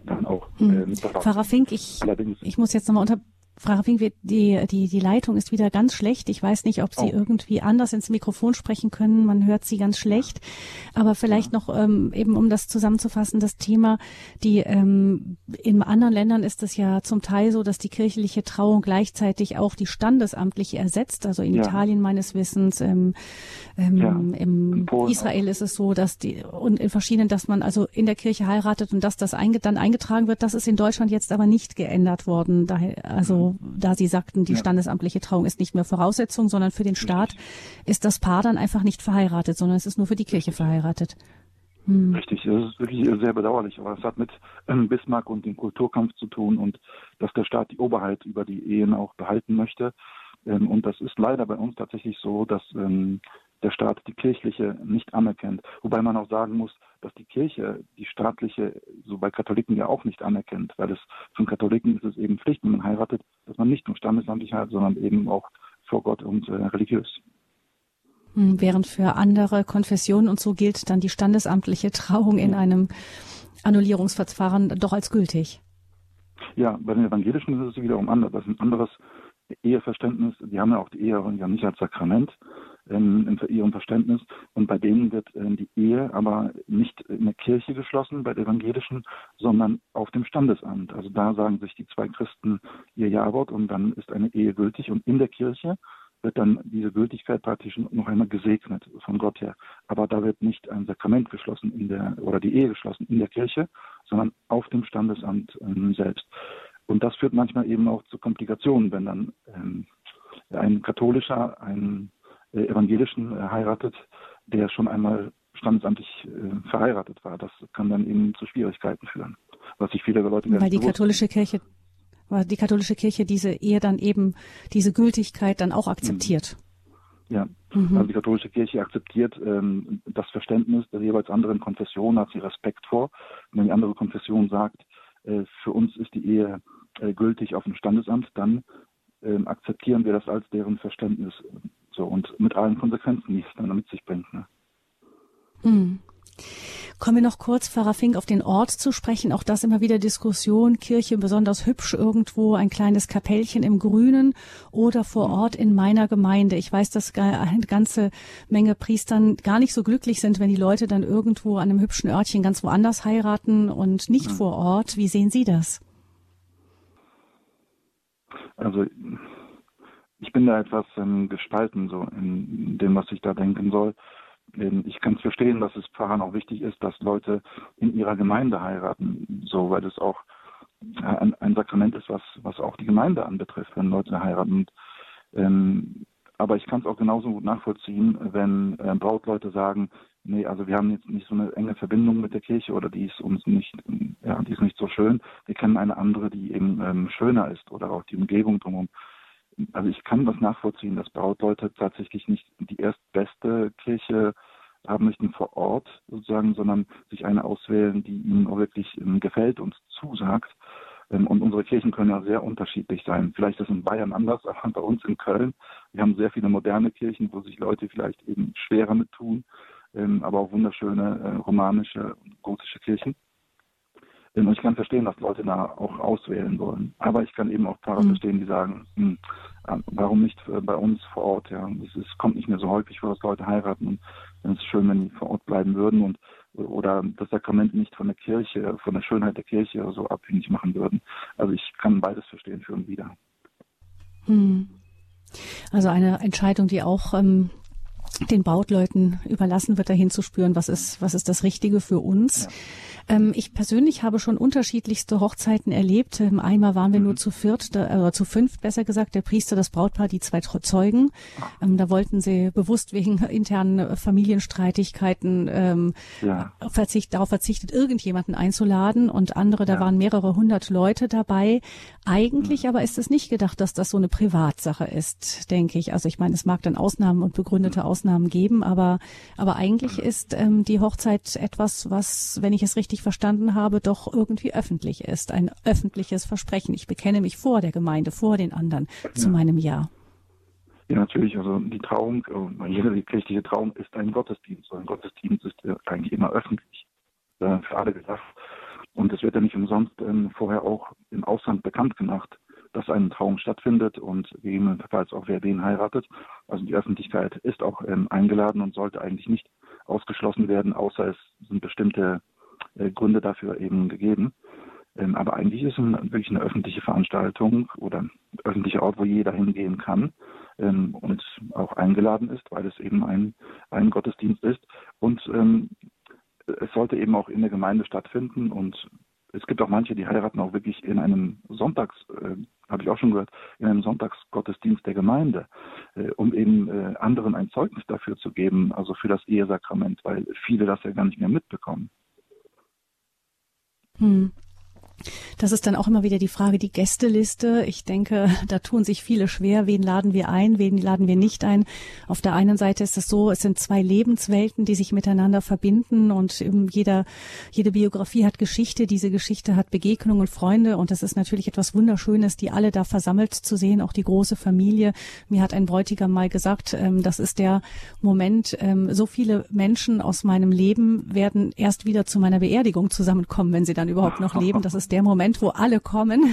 dann auch äh, mit dabei. Pfarrer Fink, ich, ich muss jetzt nochmal unter Frau Fink, die, die, die Leitung ist wieder ganz schlecht. Ich weiß nicht, ob Sie oh. irgendwie anders ins Mikrofon sprechen können. Man hört Sie ganz schlecht. Aber vielleicht ja. noch ähm, eben, um das zusammenzufassen, das Thema, die ähm, in anderen Ländern ist es ja zum Teil so, dass die kirchliche Trauung gleichzeitig auch die standesamtliche ersetzt. Also in ja. Italien meines Wissens, ähm, ähm, ja. im in Israel ist es so, dass die und in verschiedenen, dass man also in der Kirche heiratet und dass das einge, dann eingetragen wird. Das ist in Deutschland jetzt aber nicht geändert worden. Daher, also da Sie sagten, die ja. standesamtliche Trauung ist nicht mehr Voraussetzung, sondern für den Staat ist das Paar dann einfach nicht verheiratet, sondern es ist nur für die Kirche verheiratet. Hm. Richtig, das ist wirklich sehr bedauerlich, aber es hat mit ähm, Bismarck und dem Kulturkampf zu tun und dass der Staat die Oberheit über die Ehen auch behalten möchte. Ähm, und das ist leider bei uns tatsächlich so, dass ähm, der Staat die kirchliche nicht anerkennt. Wobei man auch sagen muss, dass die Kirche die staatliche, so bei Katholiken ja auch nicht anerkennt, weil es von Katholiken ist es eben Pflicht, wenn man heiratet, dass man nicht nur standesamtlich heiratet, sondern eben auch vor Gott und äh, religiös. Hm, während für andere Konfessionen und so gilt dann die standesamtliche Trauung in einem Annullierungsverfahren doch als gültig. Ja, bei den Evangelischen ist es wiederum anders. Das ist ein anderes Eheverständnis. Die haben ja auch die Ehe ja nicht als Sakrament, in ihrem Verständnis. Und bei denen wird äh, die Ehe aber nicht in der Kirche geschlossen, bei den Evangelischen, sondern auf dem Standesamt. Also da sagen sich die zwei Christen ihr Ja-Wort und dann ist eine Ehe gültig. Und in der Kirche wird dann diese Gültigkeit praktisch noch einmal gesegnet von Gott her. Aber da wird nicht ein Sakrament geschlossen in der oder die Ehe geschlossen in der Kirche, sondern auf dem Standesamt ähm, selbst. Und das führt manchmal eben auch zu Komplikationen, wenn dann ähm, ein katholischer äh, evangelischen äh, heiratet, der schon einmal standesamtlich äh, verheiratet war. Das kann dann eben zu Schwierigkeiten führen, was sich viele Leute Weil die katholische Kirche weil die katholische Kirche diese Ehe dann eben diese Gültigkeit dann auch akzeptiert. Ja, mhm. also die katholische Kirche akzeptiert ähm, das Verständnis der jeweils anderen Konfession, hat sie Respekt vor. Und wenn die andere Konfession sagt, äh, für uns ist die Ehe äh, gültig auf dem Standesamt, dann ähm, akzeptieren wir das als deren Verständnis. So und mit allen Konsequenzen, die es dann mit sich bringt. Ne? Mhm. Kommen wir noch kurz, Pfarrer Fink, auf den Ort zu sprechen. Auch das immer wieder Diskussion. Kirche besonders hübsch irgendwo, ein kleines Kapellchen im Grünen oder vor mhm. Ort in meiner Gemeinde. Ich weiß, dass eine ganze Menge Priestern gar nicht so glücklich sind, wenn die Leute dann irgendwo an einem hübschen Örtchen ganz woanders heiraten und nicht ja. vor Ort. Wie sehen Sie das? Also ich bin da etwas ähm, gespalten, so in dem, was ich da denken soll. Ähm, ich kann es verstehen, dass es Pfarrern auch wichtig ist, dass Leute in ihrer Gemeinde heiraten, so weil es auch ein, ein Sakrament ist, was, was auch die Gemeinde anbetrifft, wenn Leute heiraten. Und, ähm, aber ich kann es auch genauso gut nachvollziehen, wenn äh, Brautleute sagen, Nee, also wir haben jetzt nicht so eine enge Verbindung mit der Kirche oder die ist uns nicht, ja, die ist nicht so schön. Wir kennen eine andere, die eben ähm, schöner ist oder auch die Umgebung drumherum. Also ich kann das nachvollziehen, dass Brautleute tatsächlich nicht die erstbeste Kirche haben möchten vor Ort sozusagen, sondern sich eine auswählen, die ihnen auch wirklich ähm, gefällt und zusagt. Ähm, und unsere Kirchen können ja sehr unterschiedlich sein. Vielleicht ist es in Bayern anders, aber bei uns in Köln. Wir haben sehr viele moderne Kirchen, wo sich Leute vielleicht eben schwerer mit tun ähm, aber auch wunderschöne äh, romanische und gotische Kirchen. Ähm, und ich kann verstehen, dass Leute da auch auswählen wollen. Aber ich kann eben auch Pfarrer mhm. verstehen, die sagen, hm, äh, warum nicht bei uns vor Ort? Ja, es kommt nicht mehr so häufig vor, dass Leute heiraten. Und dann ist es schön, wenn die vor Ort bleiben würden und oder das Sakrament nicht von der Kirche, von der Schönheit der Kirche so abhängig machen würden. Also ich kann beides verstehen für und wieder. Hm. Also eine Entscheidung, die auch ähm, den Bautleuten überlassen wird, dahin zu spüren, was ist, was ist das Richtige für uns. Ja. Ähm, ich persönlich habe schon unterschiedlichste Hochzeiten erlebt. Ähm, einmal waren wir mhm. nur zu viert, da, äh, zu fünft besser gesagt, der Priester, das Brautpaar, die zwei Zeugen. Ähm, da wollten sie bewusst wegen internen Familienstreitigkeiten ähm, ja. verzicht, darauf verzichtet, irgendjemanden einzuladen und andere, da ja. waren mehrere hundert Leute dabei. Eigentlich mhm. aber ist es nicht gedacht, dass das so eine Privatsache ist, denke ich. Also ich meine, es mag dann Ausnahmen und begründete mhm. Ausnahmen geben, aber, aber eigentlich ist ähm, die Hochzeit etwas, was, wenn ich es richtig verstanden habe, doch irgendwie öffentlich ist. Ein öffentliches Versprechen. Ich bekenne mich vor der Gemeinde, vor den anderen ja. zu meinem Ja. Ja, natürlich. Also die Trauung, jede kirchliche Trauung ist ein Gottesdienst. Ein Gottesdienst ist eigentlich immer öffentlich äh, für alle gedacht. Und es wird ja nicht umsonst ähm, vorher auch im Ausland bekannt gemacht, dass eine Trauung stattfindet und gegebenenfalls auch wer wen heiratet. Also die Öffentlichkeit ist auch ähm, eingeladen und sollte eigentlich nicht ausgeschlossen werden, außer es sind bestimmte äh, Gründe dafür eben gegeben. Ähm, aber eigentlich ist es wirklich eine öffentliche Veranstaltung oder ein öffentlicher Ort, wo jeder hingehen kann ähm, und auch eingeladen ist, weil es eben ein, ein Gottesdienst ist. Und ähm, es sollte eben auch in der Gemeinde stattfinden und es gibt auch manche, die heiraten auch wirklich in einem Sonntags, äh, habe ich auch schon gehört, in einem Sonntagsgottesdienst der Gemeinde, äh, um eben äh, anderen ein Zeugnis dafür zu geben, also für das Ehesakrament, weil viele das ja gar nicht mehr mitbekommen. Hmm. Das ist dann auch immer wieder die Frage, die Gästeliste. Ich denke, da tun sich viele schwer. Wen laden wir ein? Wen laden wir nicht ein? Auf der einen Seite ist es so, es sind zwei Lebenswelten, die sich miteinander verbinden und jeder, jede Biografie hat Geschichte. Diese Geschichte hat Begegnungen und Freunde und das ist natürlich etwas Wunderschönes, die alle da versammelt zu sehen, auch die große Familie. Mir hat ein Bräutigam mal gesagt, ähm, das ist der Moment, ähm, so viele Menschen aus meinem Leben werden erst wieder zu meiner Beerdigung zusammenkommen, wenn sie dann überhaupt noch leben. Das ist der Moment, wo alle kommen.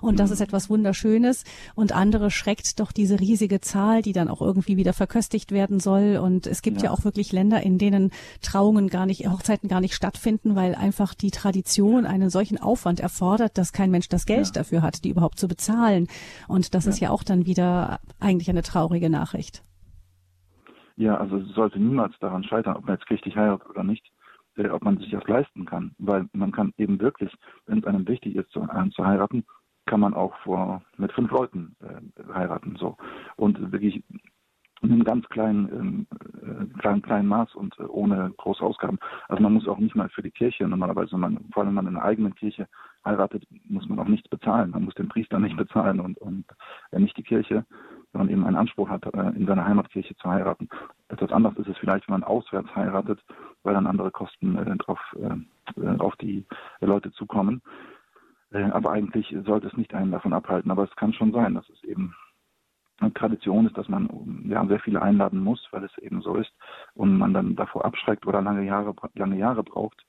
Und das ist etwas Wunderschönes. Und andere schreckt doch diese riesige Zahl, die dann auch irgendwie wieder verköstigt werden soll. Und es gibt ja, ja auch wirklich Länder, in denen Trauungen gar nicht, Hochzeiten gar nicht stattfinden, weil einfach die Tradition einen solchen Aufwand erfordert, dass kein Mensch das Geld ja. dafür hat, die überhaupt zu bezahlen. Und das ja. ist ja auch dann wieder eigentlich eine traurige Nachricht. Ja, also es sollte niemals daran scheitern, ob man jetzt richtig heiratet oder nicht ob man sich das leisten kann. Weil man kann eben wirklich, wenn es einem wichtig ist, zu, äh, zu heiraten, kann man auch vor, mit fünf Leuten äh, heiraten. So. Und wirklich in einem ganz kleinen, äh, kleinen, kleinen Maß und äh, ohne große Ausgaben. Also man muss auch nicht mal für die Kirche normalerweise, man, vor allem wenn man in einer eigenen Kirche heiratet, muss man auch nichts bezahlen. Man muss den Priester nicht bezahlen und, und äh, nicht die Kirche wenn man eben einen Anspruch hat, äh, in seiner Heimatkirche zu heiraten. Etwas anderes ist es vielleicht, wenn man auswärts heiratet, weil dann andere Kosten äh, drauf, äh, auf die Leute zukommen. Aber eigentlich sollte es nicht einen davon abhalten. Aber es kann schon sein, dass es eben Tradition ist, dass man ja, sehr viele einladen muss, weil es eben so ist und man dann davor abschreckt oder lange Jahre, lange Jahre braucht,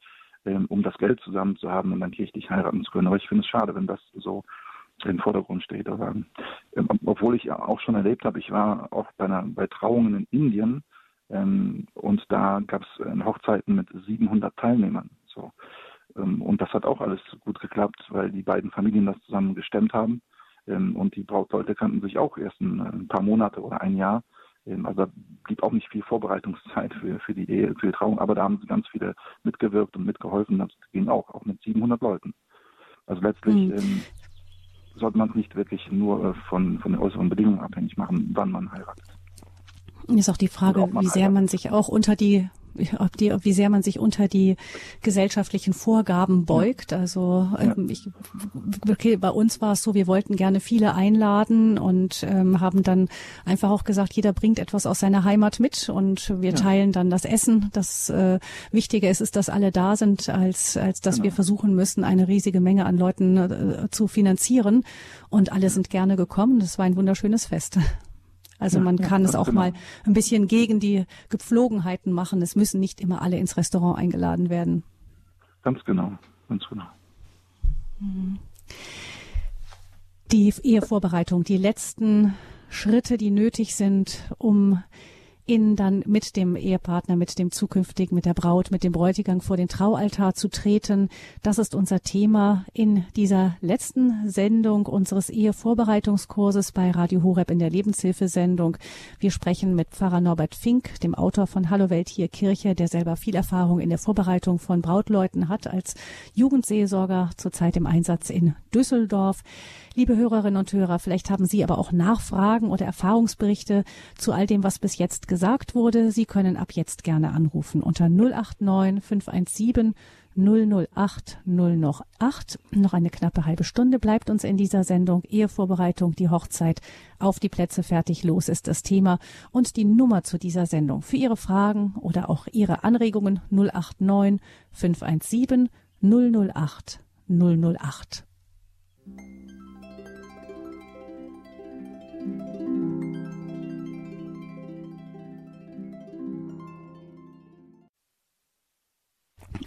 um das Geld zusammen zu haben und dann kirchlich heiraten zu können. Aber ich finde es schade, wenn das so im Vordergrund steht. Aber, ähm, obwohl ich auch schon erlebt habe, ich war auch bei, einer, bei Trauungen in Indien ähm, und da gab es äh, Hochzeiten mit 700 Teilnehmern. So. Ähm, und das hat auch alles gut geklappt, weil die beiden Familien das zusammen gestemmt haben. Ähm, und die Brautleute kannten sich auch erst ein, paar Monate oder ein Jahr. Ähm, also da blieb auch nicht viel Vorbereitungszeit für, für, die Ehe, für die Trauung, aber da haben sie ganz viele mitgewirkt und mitgeholfen. Das ging auch, auch mit 700 Leuten. Also letztlich mhm. ähm, sollte man es nicht wirklich nur äh, von, von den äußeren Bedingungen abhängig machen, wann man heiratet. Ist auch die Frage, wie sehr man sich auch unter die die, wie sehr man sich unter die gesellschaftlichen Vorgaben beugt. Also ähm, ich, okay, bei uns war es so, wir wollten gerne viele einladen und ähm, haben dann einfach auch gesagt, jeder bringt etwas aus seiner Heimat mit und wir ja. teilen dann das Essen. Das äh, Wichtige ist, ist, dass alle da sind, als, als dass genau. wir versuchen müssen, eine riesige Menge an Leuten äh, zu finanzieren. Und alle sind gerne gekommen. Das war ein wunderschönes Fest. Also man kann ja, es auch genau. mal ein bisschen gegen die Gepflogenheiten machen. Es müssen nicht immer alle ins Restaurant eingeladen werden. Ganz genau, ganz genau. Die Ehevorbereitung, die letzten Schritte, die nötig sind, um in dann mit dem Ehepartner, mit dem zukünftigen, mit der Braut, mit dem Bräutigam vor den Traualtar zu treten. Das ist unser Thema in dieser letzten Sendung unseres Ehevorbereitungskurses bei Radio Horeb in der Lebenshilfesendung. Wir sprechen mit Pfarrer Norbert Fink, dem Autor von Hallo Welt hier Kirche, der selber viel Erfahrung in der Vorbereitung von Brautleuten hat als Jugendseelsorger zurzeit im Einsatz in Düsseldorf. Liebe Hörerinnen und Hörer, vielleicht haben Sie aber auch Nachfragen oder Erfahrungsberichte zu all dem, was bis jetzt gesagt wurde. Sie können ab jetzt gerne anrufen unter 089 517 008 008. Noch eine knappe halbe Stunde bleibt uns in dieser Sendung. Ehevorbereitung, die Hochzeit, auf die Plätze fertig, los ist das Thema und die Nummer zu dieser Sendung. Für Ihre Fragen oder auch Ihre Anregungen 089 517 008 008.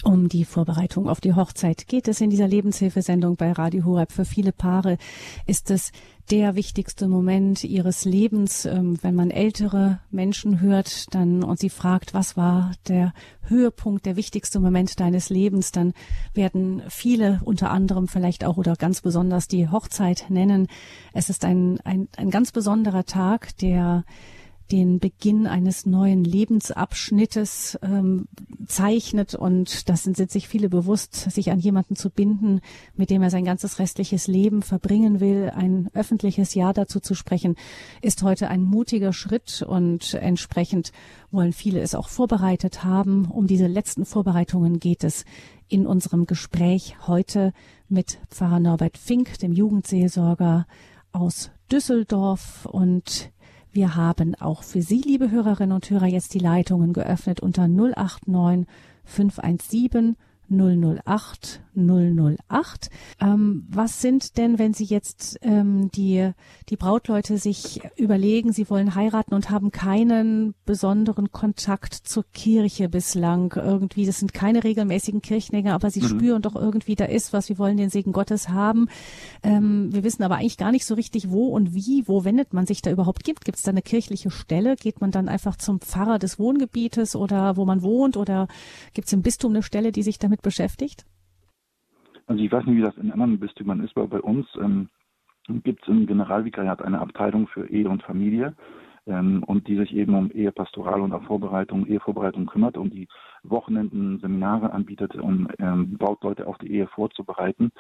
Um die Vorbereitung auf die Hochzeit geht es in dieser Lebenshilfesendung bei Radio Horeb. Für viele Paare ist es der wichtigste Moment ihres Lebens. Ähm, wenn man ältere Menschen hört, dann und sie fragt, was war der Höhepunkt, der wichtigste Moment deines Lebens, dann werden viele unter anderem vielleicht auch oder ganz besonders die Hochzeit nennen. Es ist ein, ein, ein ganz besonderer Tag, der den Beginn eines neuen Lebensabschnittes ähm, zeichnet und das sind, sind sich viele bewusst, sich an jemanden zu binden, mit dem er sein ganzes restliches Leben verbringen will. Ein öffentliches Ja dazu zu sprechen, ist heute ein mutiger Schritt und entsprechend wollen viele es auch vorbereitet haben. Um diese letzten Vorbereitungen geht es in unserem Gespräch heute mit Pfarrer Norbert Fink, dem Jugendseelsorger aus Düsseldorf und wir haben auch für Sie, liebe Hörerinnen und Hörer, jetzt die Leitungen geöffnet unter 089 517 008 008. Ähm, was sind denn, wenn Sie jetzt ähm, die, die Brautleute sich überlegen, sie wollen heiraten und haben keinen besonderen Kontakt zur Kirche bislang irgendwie, das sind keine regelmäßigen Kirchengänger, aber sie mhm. spüren doch irgendwie, da ist was, wir wollen den Segen Gottes haben. Ähm, wir wissen aber eigentlich gar nicht so richtig, wo und wie, wo wendet man sich da überhaupt gibt. Gibt es da eine kirchliche Stelle? Geht man dann einfach zum Pfarrer des Wohngebietes oder wo man wohnt oder gibt es im Bistum eine Stelle, die sich damit beschäftigt? Also ich weiß nicht, wie das in anderen Bistümern ist, aber bei uns ähm, gibt es im Generalvikariat eine Abteilung für Ehe und Familie ähm, und die sich eben um Ehepastoral und auch Vorbereitung, Ehevorbereitung kümmert und die Wochenenden Seminare anbietet, um ähm, Brautleute auf die Ehe vorzubereiten.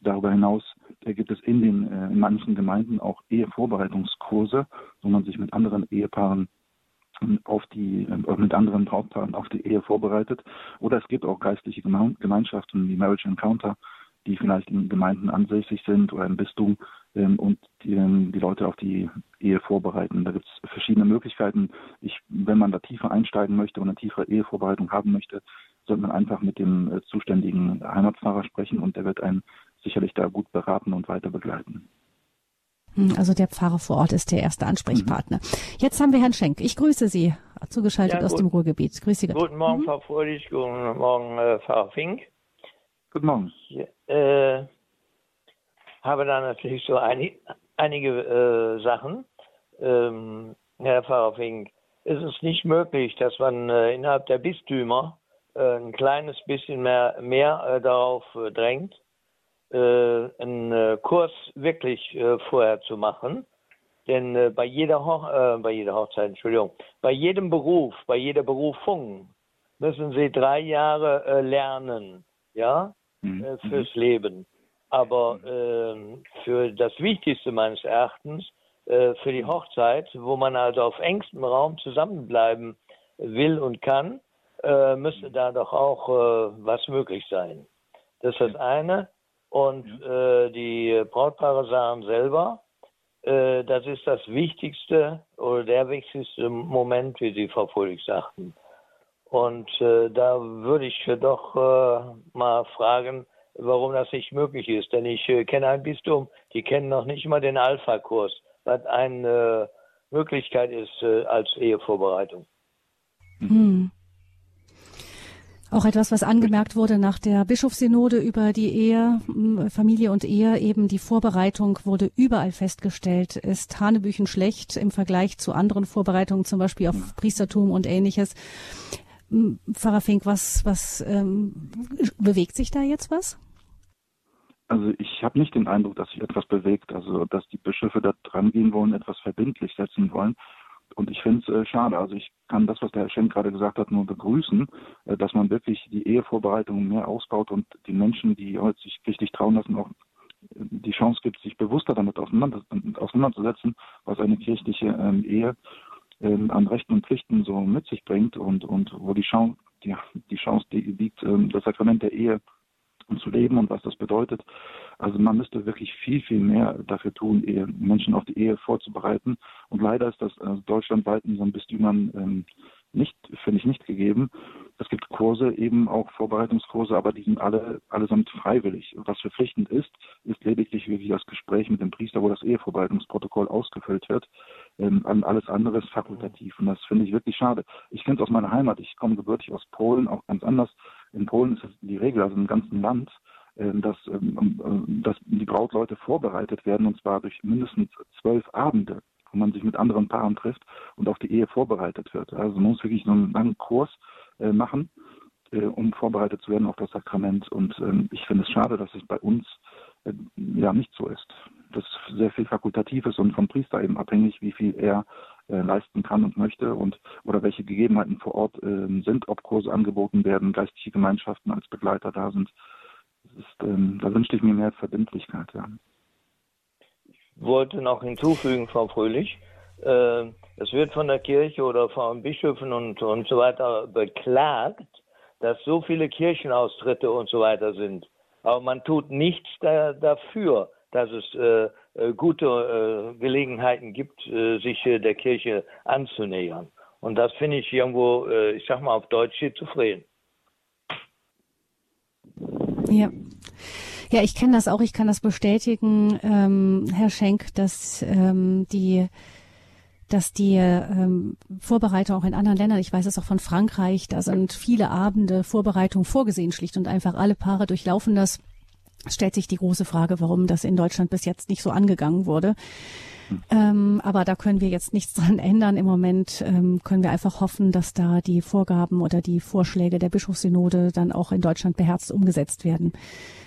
Darüber hinaus äh, gibt es in den äh, in manchen Gemeinden auch Ehevorbereitungskurse, wo man sich mit anderen Ehepaaren auf die, äh, mit anderen Brautpaaren auf die Ehe vorbereitet. Oder es gibt auch geistliche Gemeinschaften wie Marriage Encounter, die vielleicht in Gemeinden ansässig sind oder im Bistum ähm, und die, ähm, die Leute auf die Ehe vorbereiten. Da gibt es verschiedene Möglichkeiten. Ich, wenn man da tiefer einsteigen möchte und eine tiefere Ehevorbereitung haben möchte, sollte man einfach mit dem äh, zuständigen Heimatpfarrer sprechen und der wird einen sicherlich da gut beraten und weiter begleiten. Hm, also der Pfarrer vor Ort ist der erste Ansprechpartner. Mhm. Jetzt haben wir Herrn Schenk. Ich grüße Sie, zugeschaltet ja, aus dem Ruhrgebiet. Grüße Gott. Guten Morgen, mhm. Frau Fröhlich. Guten Morgen, äh, Pfarrer Fink. Guten Morgen. Ich äh, habe da natürlich so einig, einige äh, Sachen. Ähm, Herr Pfarrer Fink, ist es nicht möglich, dass man äh, innerhalb der Bistümer äh, ein kleines bisschen mehr, mehr äh, darauf drängt, äh, einen äh, Kurs wirklich vorher zu machen. Denn bei, jeder Hoch bei jeder Hochzeit, Entschuldigung, bei jedem Beruf, bei jeder Berufung müssen Sie drei Jahre lernen, ja. Äh, fürs mhm. Leben. Aber äh, für das Wichtigste meines Erachtens, äh, für die Hochzeit, wo man also auf engstem Raum zusammenbleiben will und kann, äh, müsste da doch auch äh, was möglich sein. Das ist das eine. Und äh, die Brautpaare sagen selber, äh, das ist das wichtigste oder der wichtigste Moment, wie Sie, Frau Fröhlich sagten. Und äh, da würde ich doch äh, mal fragen, warum das nicht möglich ist. Denn ich äh, kenne ein Bistum, die kennen noch nicht mal den Alpha-Kurs, was eine Möglichkeit ist äh, als Ehevorbereitung. Hm. Auch etwas, was angemerkt wurde nach der Bischofssynode über die Ehe, Familie und Ehe, eben die Vorbereitung wurde überall festgestellt, ist Hanebüchen schlecht im Vergleich zu anderen Vorbereitungen, zum Beispiel auf Priestertum und ähnliches. Pfarrer Fink, was, was ähm, bewegt sich da jetzt was? Also ich habe nicht den Eindruck, dass sich etwas bewegt, also dass die Bischöfe da dran gehen wollen, etwas verbindlich setzen wollen. Und ich finde es äh, schade. Also ich kann das, was der Herr Schenk gerade gesagt hat, nur begrüßen, äh, dass man wirklich die Ehevorbereitungen mehr ausbaut und die Menschen, die heute sich richtig trauen lassen, auch äh, die Chance gibt, sich bewusster damit auseinander, auseinanderzusetzen, was eine kirchliche ähm, Ehe ähm, an Rechten und Pflichten so mit sich bringt und, und wo die Chance, die, die Chance liegt, ähm, das Sakrament der Ehe zu leben und was das bedeutet. Also man müsste wirklich viel, viel mehr dafür tun, Ehe, Menschen auf die Ehe vorzubereiten. Und leider ist das also deutschlandweit in so einem Bistümern ähm, nicht, finde ich, nicht gegeben. Es gibt Kurse, eben auch Vorbereitungskurse, aber die sind alle allesamt freiwillig. Was verpflichtend ist, ist lediglich wirklich das Gespräch mit dem Priester, wo das Ehevorbereitungsprotokoll ausgefüllt wird. Ähm, alles andere ist fakultativ. Und das finde ich wirklich schade. Ich kenne es aus meiner Heimat. Ich komme gebürtig aus Polen, auch ganz anders. In Polen ist es die Regel, also im ganzen Land, ähm, dass, ähm, äh, dass die Brautleute vorbereitet werden, und zwar durch mindestens zwölf Abende wo man sich mit anderen Paaren trifft und auf die Ehe vorbereitet wird. Also man muss wirklich so einen langen Kurs äh, machen, äh, um vorbereitet zu werden auf das Sakrament. Und ähm, ich finde es schade, dass es bei uns äh, ja nicht so ist. Das sehr viel fakultativ ist und vom Priester eben abhängig, wie viel er äh, leisten kann und möchte und oder welche Gegebenheiten vor Ort ähm, sind, ob Kurse angeboten werden, geistliche Gemeinschaften als Begleiter da sind. Ist, ähm, da wünschte ich mir mehr Verbindlichkeit. Ja wollte noch hinzufügen, Frau Fröhlich, äh, es wird von der Kirche oder von Bischöfen und, und so weiter beklagt, dass so viele Kirchenaustritte und so weiter sind. Aber man tut nichts da, dafür, dass es äh, äh gute äh, Gelegenheiten gibt, äh, sich äh, der Kirche anzunähern. Und das finde ich irgendwo, ich sag mal auf Deutsch, schizophren. Ja. Ja, ich kenne das auch, ich kann das bestätigen, ähm, Herr Schenk, dass ähm, die dass die ähm, Vorbereitung auch in anderen Ländern, ich weiß es auch von Frankreich, da sind viele Abende Vorbereitung vorgesehen, schlicht und einfach alle Paare durchlaufen das. Stellt sich die große Frage, warum das in Deutschland bis jetzt nicht so angegangen wurde. Ähm, aber da können wir jetzt nichts dran ändern. Im Moment ähm, können wir einfach hoffen, dass da die Vorgaben oder die Vorschläge der Bischofssynode dann auch in Deutschland beherzt umgesetzt werden.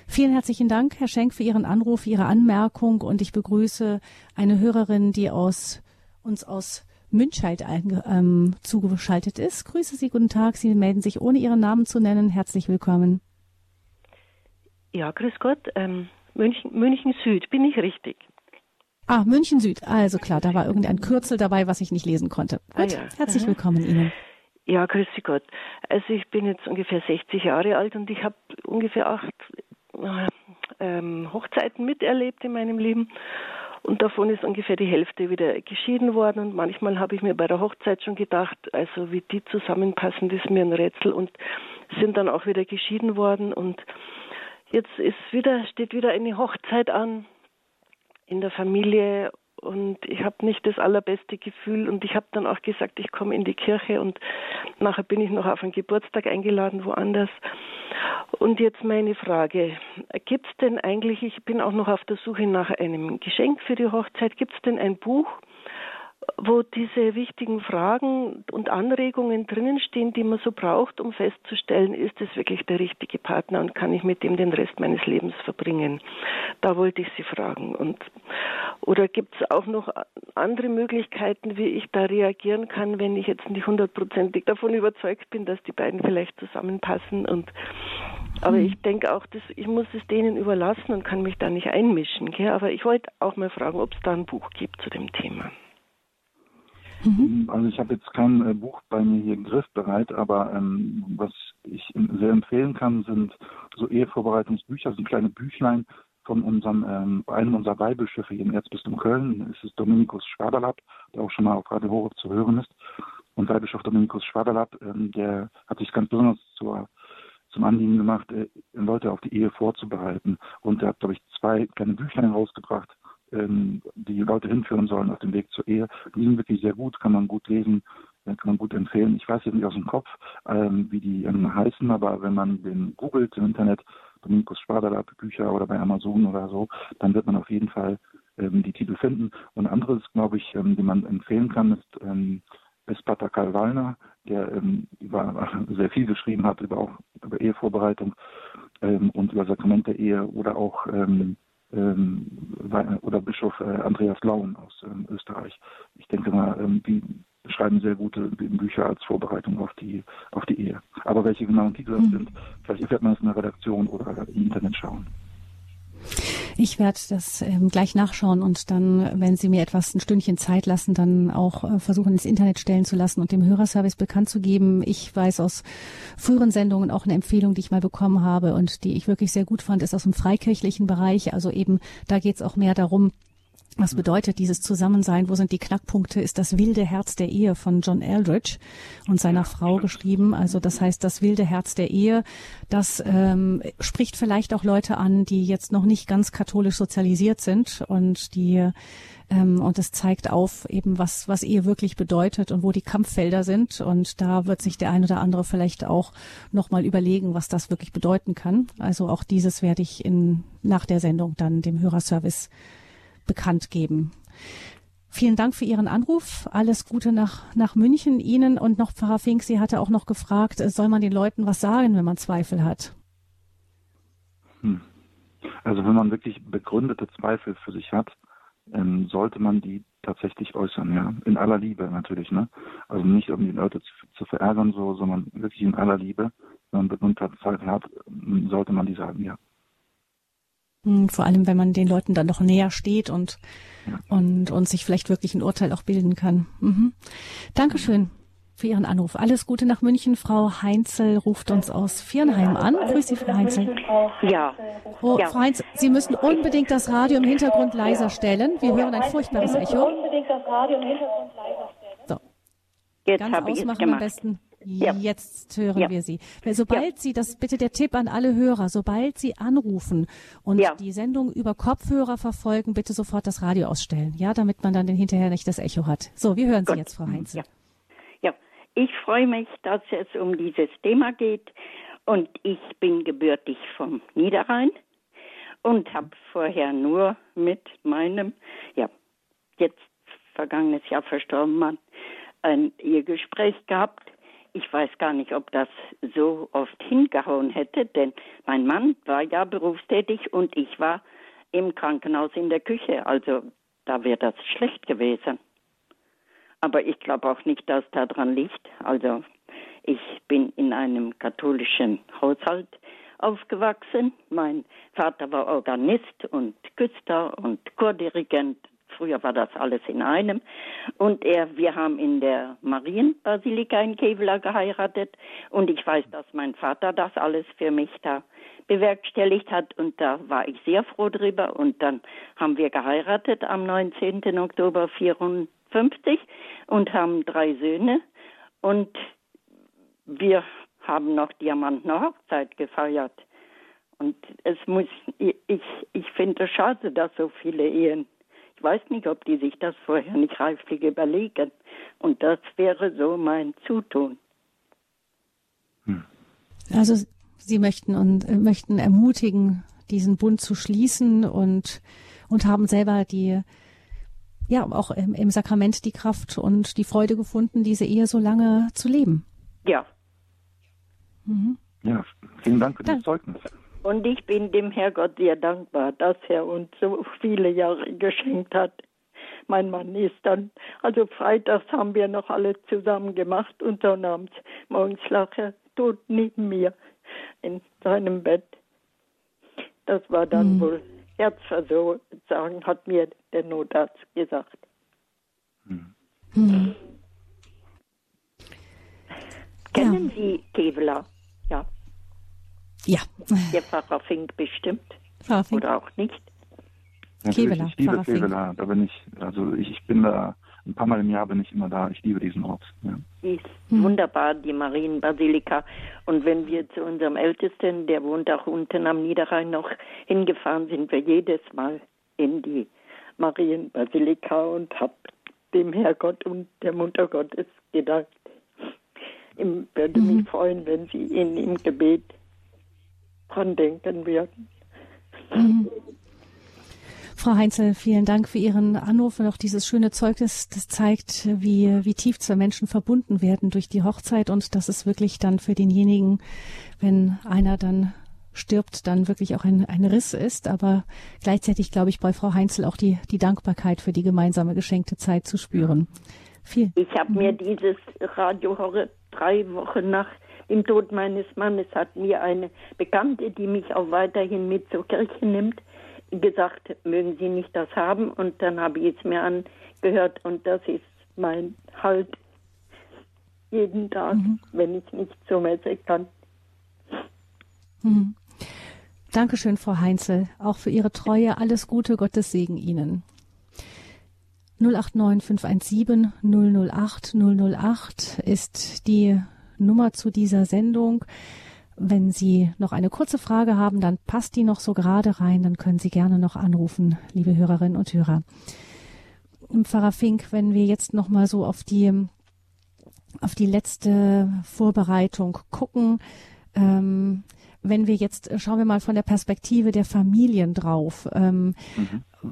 Vielen herzlichen Dank, Herr Schenk, für Ihren Anruf, Ihre Anmerkung und ich begrüße eine Hörerin, die aus uns aus Münchheit ähm, zugeschaltet ist. Grüße Sie, guten Tag. Sie melden sich ohne Ihren Namen zu nennen. Herzlich willkommen. Ja, grüß Gott. Ähm, München, München Süd, bin ich richtig? Ah, München Süd. Also klar, da war irgendein Kürzel dabei, was ich nicht lesen konnte. Ah Gut, ah, ja. herzlich willkommen Ihnen. Ja, grüß Gott. Also ich bin jetzt ungefähr 60 Jahre alt und ich habe ungefähr acht ähm, Hochzeiten miterlebt in meinem Leben. Und davon ist ungefähr die Hälfte wieder geschieden worden. Und manchmal habe ich mir bei der Hochzeit schon gedacht, also wie die zusammenpassen, das ist mir ein Rätsel. Und sind dann auch wieder geschieden worden. Und jetzt ist wieder, steht wieder eine Hochzeit an in der Familie und ich habe nicht das allerbeste Gefühl und ich habe dann auch gesagt, ich komme in die Kirche und nachher bin ich noch auf einen Geburtstag eingeladen woanders. Und jetzt meine Frage, gibt es denn eigentlich, ich bin auch noch auf der Suche nach einem Geschenk für die Hochzeit, gibt es denn ein Buch, wo diese wichtigen Fragen und Anregungen drinnen stehen, die man so braucht, um festzustellen, ist es wirklich der richtige Partner und kann ich mit dem den Rest meines Lebens verbringen. Da wollte ich Sie fragen. Und, oder gibt es auch noch andere Möglichkeiten, wie ich da reagieren kann, wenn ich jetzt nicht hundertprozentig davon überzeugt bin, dass die beiden vielleicht zusammenpassen und aber hm. ich denke auch, dass ich muss es denen überlassen und kann mich da nicht einmischen. Gell? Aber ich wollte auch mal fragen, ob es da ein Buch gibt zu dem Thema. Mhm. Also ich habe jetzt kein äh, Buch bei mir hier griffbereit, aber ähm, was ich sehr empfehlen kann, sind so Ehevorbereitungsbücher, sind kleine Büchlein von unserem ähm, einem unserer Weihbischöfe hier im Erzbistum Köln. Es ist Dominikus Schwaderlapp, der auch schon mal auf Radio Horeb zu hören ist. Und Weihbischof Dominikus Schwaderlapp, ähm, der hat sich ganz besonders zur zum Anliegen gemacht, äh, Leute auf die Ehe vorzubereiten. Und er hat, glaube ich, zwei kleine Büchlein rausgebracht, ähm, die Leute hinführen sollen auf dem Weg zur Ehe. Die sind wirklich sehr gut, kann man gut lesen, äh, kann man gut empfehlen. Ich weiß jetzt nicht aus dem Kopf, ähm, wie die ähm, heißen, aber wenn man den googelt im Internet, Dominikus Spadala Bücher oder bei Amazon oder so, dann wird man auf jeden Fall ähm, die Titel finden. Und anderes, glaube ich, ähm, die man empfehlen kann, ist ähm, ist Pater Karl Wallner, der ähm, über, sehr viel geschrieben hat über auch über Ehevorbereitung ähm, und über Sakrament der Ehe oder auch ähm, ähm, oder Bischof äh, Andreas Laun aus ähm, Österreich. Ich denke mal, ähm, die schreiben sehr gute Bücher als Vorbereitung auf die auf die Ehe. Aber welche genauen Titel das mhm. sind, vielleicht erfährt man es in der Redaktion oder im Internet schauen. Ich werde das ähm, gleich nachschauen und dann, wenn Sie mir etwas ein Stündchen Zeit lassen, dann auch äh, versuchen, ins Internet stellen zu lassen und dem Hörerservice bekannt zu geben. Ich weiß aus früheren Sendungen auch eine Empfehlung, die ich mal bekommen habe und die ich wirklich sehr gut fand, ist aus dem freikirchlichen Bereich. Also eben, da geht es auch mehr darum, was bedeutet dieses Zusammensein? Wo sind die Knackpunkte? Ist das wilde Herz der Ehe von John Eldridge und seiner Frau geschrieben. Also das heißt, das wilde Herz der Ehe, das ähm, spricht vielleicht auch Leute an, die jetzt noch nicht ganz katholisch sozialisiert sind und die ähm, und es zeigt auf eben was was Ehe wirklich bedeutet und wo die Kampffelder sind und da wird sich der ein oder andere vielleicht auch noch mal überlegen, was das wirklich bedeuten kann. Also auch dieses werde ich in nach der Sendung dann dem Hörerservice bekannt geben. Vielen Dank für Ihren Anruf. Alles Gute nach, nach München Ihnen und noch Pfarrer Fink. Sie hatte auch noch gefragt, soll man den Leuten was sagen, wenn man Zweifel hat? Hm. Also wenn man wirklich begründete Zweifel für sich hat, ähm, sollte man die tatsächlich äußern, ja. In aller Liebe natürlich, ne? Also nicht um die Leute zu, zu verärgern so, sondern wirklich in aller Liebe. Wenn man begründete Zweifel hat, sollte man die sagen, ja. Hm, vor allem, wenn man den Leuten dann noch näher steht und, und, und sich vielleicht wirklich ein Urteil auch bilden kann. Mhm. Dankeschön für Ihren Anruf. Alles Gute nach München. Frau Heinzel ruft uns aus Viernheim an. Grüß Sie, Frau Heinzel. Ja. Oh, ja. Frau Heinzel, Sie müssen unbedingt das Radio im Hintergrund leiser stellen. Wir hören ein furchtbares Echo. So. Jetzt Ganz habe ich es ausmachen am gemacht. besten. Ja. Jetzt hören Ja. wir Sie. Sobald Ja. Sie, das bitte der Tipp an alle Hörer, sobald Sie anrufen und die Sendung über Kopfhörer verfolgen, bitte sofort das Radio ausstellen, ja, damit man dann hinterher nicht das Echo hat. So, wir hören Sie Gut. jetzt, Frau Heinz. Ja. ja, ich freue mich, dass es um dieses Thema geht. Und ich bin gebürtig vom Niederrhein und habe vorher nur mit meinem, ja, jetzt vergangenes Jahr verstorbenen Mann ein Ehegespräch gehabt. Ich weiß gar nicht, ob das so oft hingehauen hätte, denn mein Mann war ja berufstätig und ich war im Krankenhaus in der Küche. Also da wäre das schlecht gewesen. Aber ich glaube auch nicht, dass daran liegt. Also ich bin in einem katholischen Haushalt aufgewachsen. Mein Vater war Organist und Küster und Chordirigent. Früher war das alles in einem. Und er, wir haben in der Marienbasilika in Kevela geheiratet. Und ich weiß, dass mein Vater das alles für mich da bewerkstelligt hat. Und da war ich sehr froh drüber. Und dann haben wir geheiratet am 19. Oktober 54 und haben drei Söhne. Und wir haben noch Diamantener Hochzeit gefeiert. Und es muss, ich, ich finde es schade, dass so viele Ehen, ich weiß nicht, ob die sich das vorher nicht reiflich überlegen. Und das wäre so mein Zutun. Also Sie möchten und äh, möchten ermutigen, diesen Bund zu schließen und und haben selber die ja auch im, im Sakrament die Kraft und die Freude gefunden, diese Ehe so lange zu leben. Ja, Mhm. Ja, vielen Dank für das. Zeugnis. Und ich bin dem Herrgott sehr dankbar, dass er uns so viele Jahre geschenkt hat. Mein Mann ist dann, also freitags haben wir noch alle zusammen gemacht und dann abends, morgens lag er tot neben mir in seinem Bett. Das war dann mhm. wohl Herzversagen, hat mir der Notarzt gesagt. Mhm. Mhm. Kennen ja. Sie Kevlar? Ja. Der Pfarrer Fink bestimmt. Pfarrer Fink. Oder auch nicht. Natürlich, Kevela, ich liebe Pfarrer Fink. Kevela. Da bin ich, also ich, ich bin da ein paar Mal im Jahr bin ich immer da. Ich liebe diesen Ort. Ja. Die ist Hm. wunderbar, die Marienbasilika. Und wenn wir zu unserem Ältesten, der wohnt auch unten am Niederrhein, noch hingefahren, sind wir jedes Mal in die Marienbasilika und hab dem Herrgott und der Mutter Gottes gedankt. Ich würde Mhm. mich freuen, wenn Sie ihn im Gebet dran denken würden. Frau Heinzel, vielen Dank für Ihren Anruf und auch dieses schöne Zeugnis. Das zeigt, wie, wie tief zwei Menschen verbunden werden durch die Hochzeit und dass es wirklich dann für denjenigen, wenn einer dann stirbt, dann wirklich auch ein, ein Riss ist. Aber gleichzeitig glaube ich bei Frau Heinzel auch die, die Dankbarkeit für die gemeinsame geschenkte Zeit zu spüren. Viel. Ich habe mir dieses Radio Horror drei Wochen nach dem Tod meines Mannes hat mir eine Bekannte, die mich auch weiterhin mit zur Kirche nimmt, gesagt, mögen Sie nicht das haben? Und dann habe ich es mir angehört und das ist mein Halt jeden Tag, wenn ich nicht zur Messe kann. Mhm. Dankeschön, Frau Heinzel, auch für Ihre Treue. Alles Gute, Gottes Segen Ihnen. 089 517 008 008 ist die Nummer zu dieser Sendung. Wenn Sie noch eine kurze Frage haben, dann passt die noch so gerade rein, dann können Sie gerne noch anrufen, liebe Hörerinnen und Hörer. Pfarrer Fink, wenn wir jetzt noch mal so auf die auf die letzte Vorbereitung gucken, ähm, wenn wir jetzt, schauen wir mal von der Perspektive der Familien drauf. Ähm,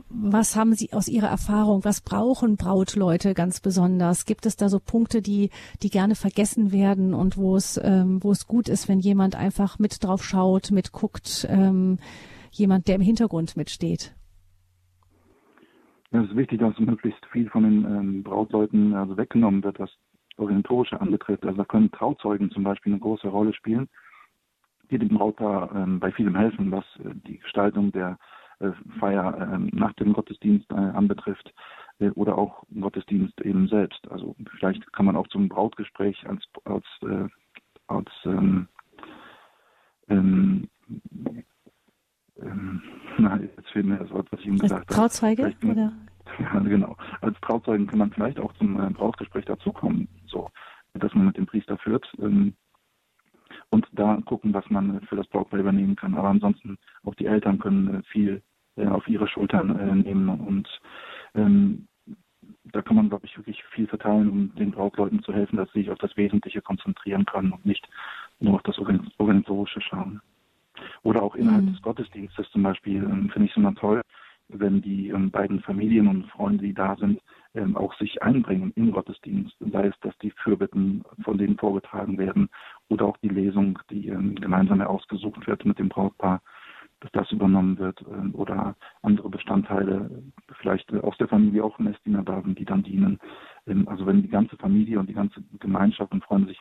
Was haben Sie aus Ihrer Erfahrung, was brauchen Brautleute ganz besonders? Gibt es da so Punkte, die, die gerne vergessen werden und wo es, ähm, wo es gut ist, wenn jemand einfach mit drauf schaut, mitguckt, ähm, jemand, der im Hintergrund mitsteht? Ja, es ist wichtig, dass möglichst viel von den ähm, Brautleuten also weggenommen wird, was Organisatorische anbetrifft. Also da können Trauzeugen zum Beispiel eine große Rolle spielen, die dem Brautpaar ähm, bei vielem helfen, was äh, die Gestaltung der Feier ähm, nach dem Gottesdienst äh, anbetrifft äh, oder auch Gottesdienst eben selbst. Also vielleicht kann man auch zum Brautgespräch als, als, äh, als ähm, ähm, ähm, na, jetzt fehlt mir das Wort, was ich Ihnen gesagt habe. Trauzeuge? Bin- Oder? Ja, genau. Als Trauzeugen kann man vielleicht auch zum äh, Brautgespräch dazukommen, so, dass man mit dem Priester führt ähm, und da gucken, was man äh, für das Brautpaar übernehmen kann. Aber ansonsten auch die Eltern können äh, viel äh, auf ihre Schultern äh, nehmen und ähm, da kann man, glaube ich, wirklich viel verteilen, um den Brautleuten zu helfen, dass sie sich auf das Wesentliche konzentrieren können und nicht nur auf das Organ- Organisatorische schauen. Oder auch innerhalb Mhm. des Gottesdienstes zum Beispiel, ähm, finde ich es immer toll, wenn die ähm, beiden Familien und Freunde, die da sind, ähm, auch sich einbringen im Gottesdienst. Sei es, dass die Fürbitten von denen vorgetragen werden oder auch die Lesung, die ähm, gemeinsam ausgesucht wird mit dem Brautpaar, dass das übernommen wird ähm, oder andere Bestandteile, äh, vielleicht äh, aus der Familie auch Messdiener da sind, die dann dienen. Ähm, also wenn die ganze Familie und die ganze Gemeinschaft und Freunde sich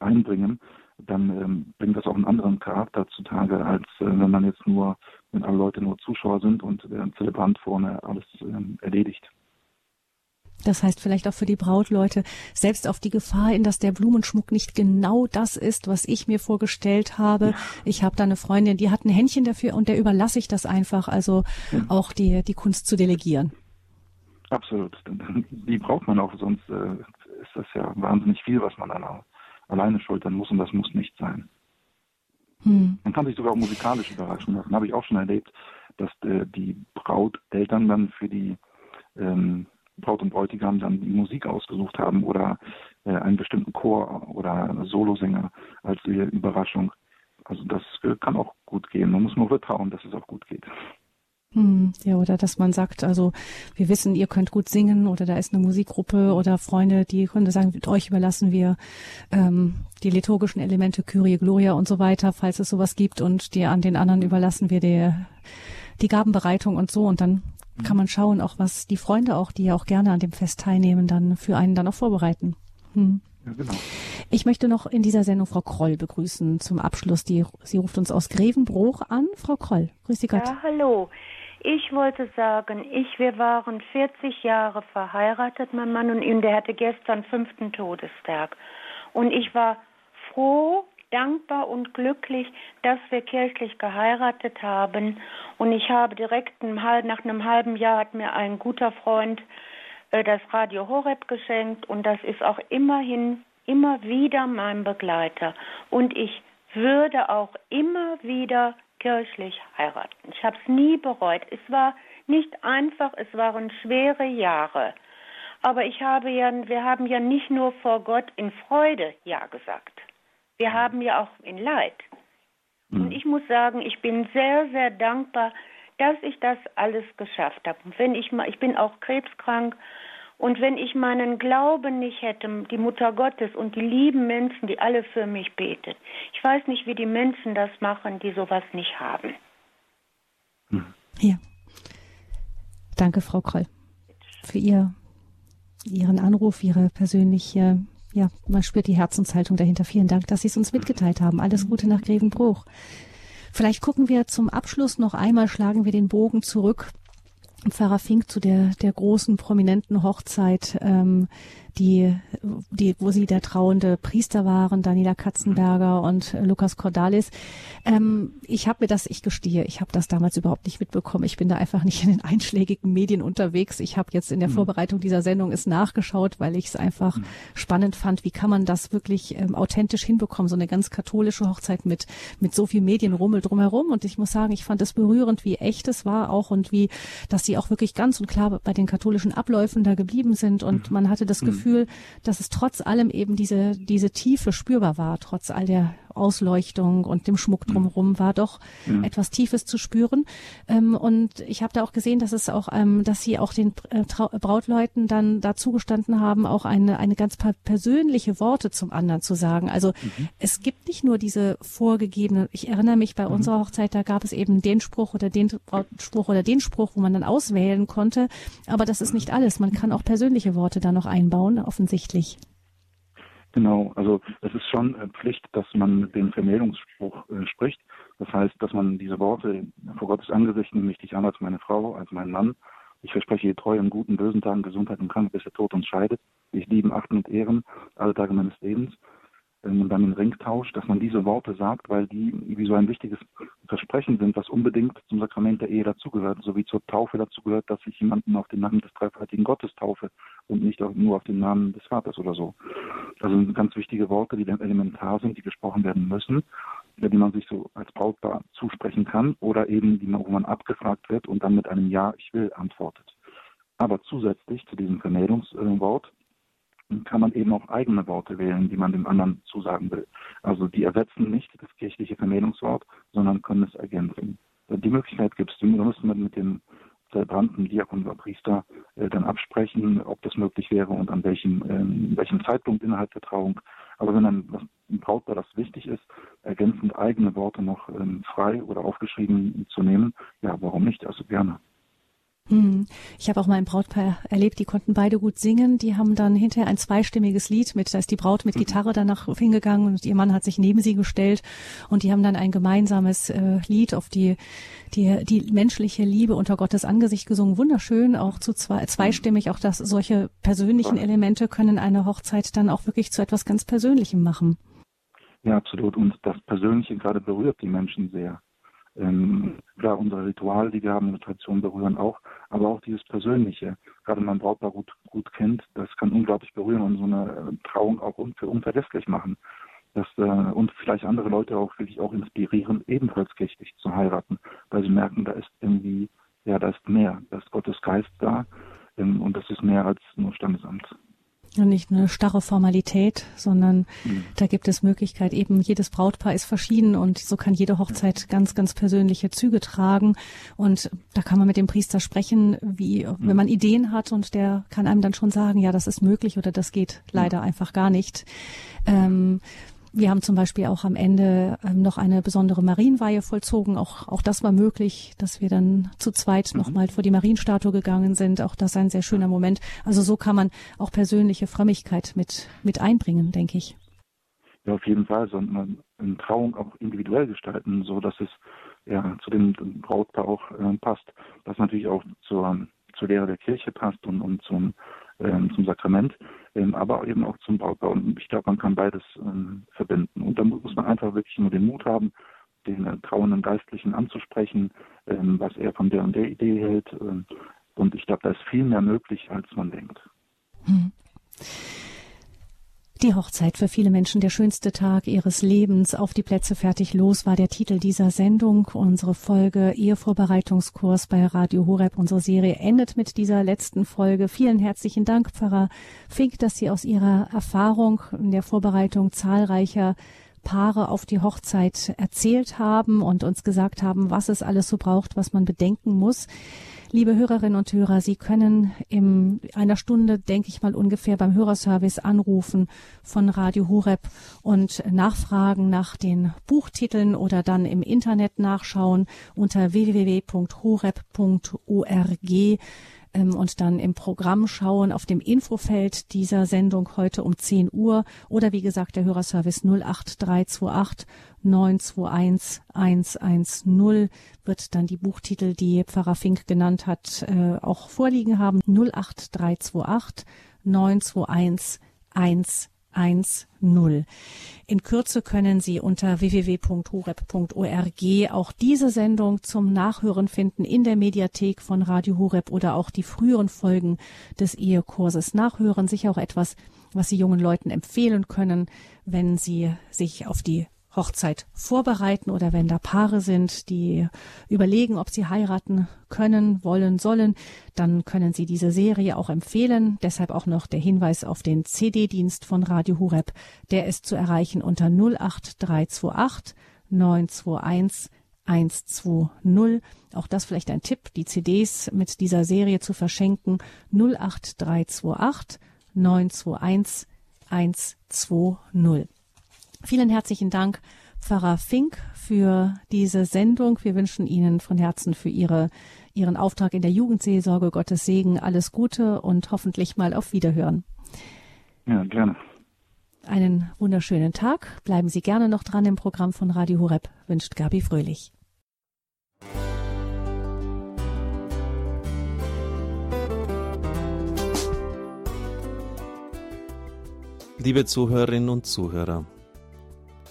einbringen, dann ähm, bringt das auch einen anderen Charakter zutage, als äh, wenn man jetzt nur, wenn alle Leute nur Zuschauer sind und der Zelebrant vorne alles erledigt. Das heißt vielleicht auch für die Brautleute, selbst auf die Gefahr hin, dass der Blumenschmuck nicht genau das ist, was ich mir vorgestellt habe. Ich habe da eine Freundin, die hat ein Händchen dafür und der überlasse ich das einfach, also auch die, die Kunst zu delegieren. Absolut. Die braucht man auch, sonst äh, ist das ja wahnsinnig viel, was man dann auch alleine schultern muss und das muss nicht sein. Hm. Man kann sich sogar auch musikalisch überraschen lassen. Habe ich auch schon erlebt, dass äh, die Brauteltern dann für die ähm, Braut und Bräutigam dann die Musik ausgesucht haben oder äh, einen bestimmten Chor oder Solosänger als Überraschung. Also das kann auch gut gehen. Man muss nur vertrauen, dass es auch gut geht. Hm, ja, oder dass man sagt, also wir wissen, ihr könnt gut singen oder da ist eine Musikgruppe oder Freunde, die können sagen, mit euch überlassen wir ähm, die liturgischen Elemente, Kyrie, Gloria und so weiter, falls es sowas gibt und die an den anderen überlassen wir die, die Gabenbereitung und so und dann kann man schauen, auch was die Freunde auch, die ja auch gerne an dem Fest teilnehmen, dann für einen dann auch vorbereiten. Hm. Ja, genau. Ich möchte noch in dieser Sendung Frau Kroll begrüßen zum Abschluss. Die, sie ruft uns aus Grevenbruch an. Frau Kroll, grüß Sie Gott. Ja, hallo. Ich wollte sagen, ich, wir waren 40 Jahre verheiratet, mein Mann und ihn, der hatte gestern fünften Todestag. Und ich war froh, dankbar und glücklich, dass wir kirchlich geheiratet haben. Und ich habe direkt nach einem halben Jahr hat mir ein guter Freund äh, das Radio Horeb geschenkt und das ist auch immerhin immer wieder mein Begleiter. Und ich würde auch immer wieder kirchlich heiraten. Ich habe es nie bereut. Es war nicht einfach, es waren schwere Jahre. Aber ich habe ja, wir haben ja nicht nur vor Gott in Freude Ja gesagt. Wir haben ja auch in Leid. Mhm. Und ich muss sagen, ich bin sehr, sehr dankbar, dass ich das alles geschafft habe. Und wenn ich mal, ich bin auch krebskrank und wenn ich meinen Glauben nicht hätte, die Mutter Gottes und die lieben Menschen, die alle für mich beten, ich weiß nicht, wie die Menschen das machen, die sowas nicht haben. Hier. Danke, Frau Kroll, für Ihr, Ihren Anruf, Ihre persönliche, ja, man spürt die Herzenshaltung dahinter. Vielen Dank, dass Sie es uns mitgeteilt haben. Alles Gute nach Grevenbruch. Vielleicht gucken wir zum Abschluss noch einmal, schlagen wir den Bogen zurück Pfarrer Fink zu der, der großen prominenten Hochzeit, ähm, die, die, wo sie der trauende Priester waren, Daniela Katzenberger und Lukas Cordalis. Ähm, ich habe mir das, ich gestehe, ich habe das damals überhaupt nicht mitbekommen. Ich bin da einfach nicht in den einschlägigen Medien unterwegs. Ich habe jetzt in der mhm. Vorbereitung dieser Sendung es nachgeschaut, weil ich es einfach mhm. spannend fand. Wie kann man das wirklich ähm, authentisch hinbekommen? So eine ganz katholische Hochzeit mit mit so viel Medienrummel drumherum. Und ich muss sagen, ich fand es berührend, wie echt es war auch und wie, dass sie auch wirklich ganz und klar bei den katholischen Abläufen da geblieben sind. Und mhm. man hatte das Gefühl, Gefühl, dass es trotz allem eben diese, diese Tiefe spürbar war, trotz all der Ausleuchtung und dem Schmuck mhm. drumherum war doch ja. etwas Tiefes zu spüren. Ähm, und ich habe da auch gesehen, dass es auch, ähm, dass sie auch den äh, Brautleuten dann dazu gestanden haben, auch eine, eine ganz persönliche Worte zum anderen zu sagen. Also mhm. es gibt nicht nur diese vorgegebenen, ich erinnere mich bei mhm. unserer Hochzeit, da gab es eben den Spruch oder den Spruch oder den Spruch, wo man dann auswählen konnte. Aber das ist nicht alles. Man kann auch persönliche Worte da noch einbauen, offensichtlich. Genau, also es ist schon äh, Pflicht, dass man den Vermählungsspruch äh, spricht. Das heißt, dass man diese Worte vor Gottes Angesicht nehme ich dich an als meine Frau, als mein Mann. Ich verspreche dir treu in guten, bösen Tagen, Gesundheit und Krankheit, bis der Tod uns scheidet. Ich lieben, achten und ehren alle Tage meines Lebens und dann den Ring tauscht, dass man diese Worte sagt, weil die wie so ein wichtiges Versprechen sind, was unbedingt zum Sakrament der Ehe dazugehört, so wie zur Taufe dazugehört, dass ich jemanden auf den Namen des dreifaltigen Gottes taufe und nicht nur auf den Namen des Vaters oder so. Das sind ganz wichtige Worte, die dann elementar sind, die gesprochen werden müssen, die man sich so als Brautpaar zusprechen kann oder eben, die man, wo man abgefragt wird und dann mit einem Ja, ich will antwortet. Aber zusätzlich zu diesem Vermählungswort kann man eben auch eigene Worte wählen, die man dem anderen zusagen will. Also die ersetzen nicht das kirchliche Vermählungswort, sondern können es ergänzen. Die Möglichkeit gibt es, die müssen mit dem Zelebranden, Diakon oder Priester äh, dann absprechen, ob das möglich wäre und an welchem, äh, welchem Zeitpunkt innerhalb der Trauung. Aber wenn dann ein Brautpaar das wichtig ist, ergänzend eigene Worte noch ähm, frei oder aufgeschrieben zu nehmen, ja, warum nicht? Also gerne. Hm. Ich habe auch mal ein Brautpaar erlebt, die konnten beide gut singen. Die haben dann hinterher ein zweistimmiges Lied mit, da ist die Braut mit mhm. Gitarre danach hingegangen und ihr Mann hat sich neben sie gestellt und die haben dann ein gemeinsames äh, Lied auf die, die, die menschliche Liebe unter Gottes Angesicht gesungen. Wunderschön, auch zu zwei, zweistimmig. Auch das, solche persönlichen Elemente können eine Hochzeit dann auch wirklich zu etwas ganz Persönlichem machen. Ja, absolut. Und das Persönliche gerade berührt die Menschen sehr. Ähm, klar, unsere Rituale, die wir haben Tradition, berühren auch, aber auch dieses Persönliche. Gerade wenn man Brautpaar gut, gut kennt, das kann unglaublich berühren und so eine äh, Trauung auch für unverlässlich machen. Das, äh, und vielleicht andere Leute auch wirklich auch inspirieren, ebenfalls kirchlich zu heiraten, weil sie merken, da ist irgendwie, ja, da ist mehr, da ist Gottes Geist da ähm, und das ist mehr als nur Standesamt. Und nicht eine starre Formalität, sondern mhm. da gibt es Möglichkeit, eben jedes Brautpaar ist verschieden und so kann jede Hochzeit ganz, ganz persönliche Züge tragen. Und da kann man mit dem Priester sprechen, wie, mhm. wenn man Ideen hat und der kann einem dann schon sagen, ja, das ist möglich oder das geht leider mhm. einfach gar nicht. Ähm, wir haben zum Beispiel auch am Ende ähm, noch eine besondere Marienweihe vollzogen. Auch, auch das war möglich, dass wir dann zu zweit mhm. nochmal vor die Marienstatue gegangen sind. Auch das ein sehr schöner Moment. Also so kann man auch persönliche Frömmigkeit mit, mit einbringen, denke ich. Ja, auf jeden Fall. Sondern eine Trauung auch individuell gestalten, so dass es ja zu dem Brautpaar auch äh, passt. Das natürlich auch zur, zur Lehre der Kirche passt und, und zum zum Sakrament, ähm, aber eben auch zum Brautpaar. Und ich glaube, man kann beides ähm, verbinden. Und da muss man einfach wirklich nur den Mut haben, den äh, trauenden Geistlichen anzusprechen, ähm, was er von der und der Idee hält. Ähm, und ich glaube, da ist viel mehr möglich, als man denkt. Hm. Die Hochzeit für viele Menschen der schönste Tag ihres Lebens. Auf die Plätze fertig los war der Titel dieser Sendung. Unsere Folge Ehevorbereitungskurs bei Radio Horeb. Unsere Serie endet mit dieser letzten Folge. Vielen herzlichen Dank, Pfarrer Fink, dass Sie aus Ihrer Erfahrung in der Vorbereitung zahlreicher Paare auf die Hochzeit erzählt haben und uns gesagt haben, was es alles so braucht, was man bedenken muss. Liebe Hörerinnen und Hörer, Sie können in einer Stunde, denke ich mal ungefähr, beim Hörerservice anrufen von Radio Horeb und nachfragen nach den Buchtiteln oder dann im Internet nachschauen unter www.horeb.org ähm, und dann im Programm schauen auf dem Infofeld dieser Sendung heute um 10 Uhr oder wie gesagt der Hörerservice 08328 921 110 wird dann die Buchtitel, die Pfarrer Fink genannt hat, äh, auch vorliegen haben. 08328 921 110. In Kürze können Sie unter www.horeb.org auch diese Sendung zum Nachhören finden in der Mediathek von Radio Horeb oder auch die früheren Folgen des Ehekurses nachhören. Sicher auch etwas, was Sie jungen Leuten empfehlen können, wenn sie sich auf die Hochzeit vorbereiten oder wenn da Paare sind, die überlegen, ob sie heiraten können, wollen, sollen, dann können Sie diese Serie auch empfehlen. Deshalb auch noch der Hinweis auf den CD-Dienst von Radio Hureb. Der ist zu erreichen unter 08328 921 120. Auch das vielleicht ein Tipp, die CDs mit dieser Serie zu verschenken. 08328 921 120. Vielen herzlichen Dank, Pfarrer Fink, für diese Sendung. Wir wünschen Ihnen von Herzen für Ihre, Ihren Auftrag in der Jugendseelsorge Gottes Segen alles Gute und hoffentlich mal auf Wiederhören. Ja, gerne. Einen wunderschönen Tag. Bleiben Sie gerne noch dran im Programm von Radio Horeb, wünscht Gabi Fröhlich. Liebe Zuhörerinnen und Zuhörer,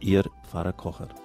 Ihr Pfarrer Kocher.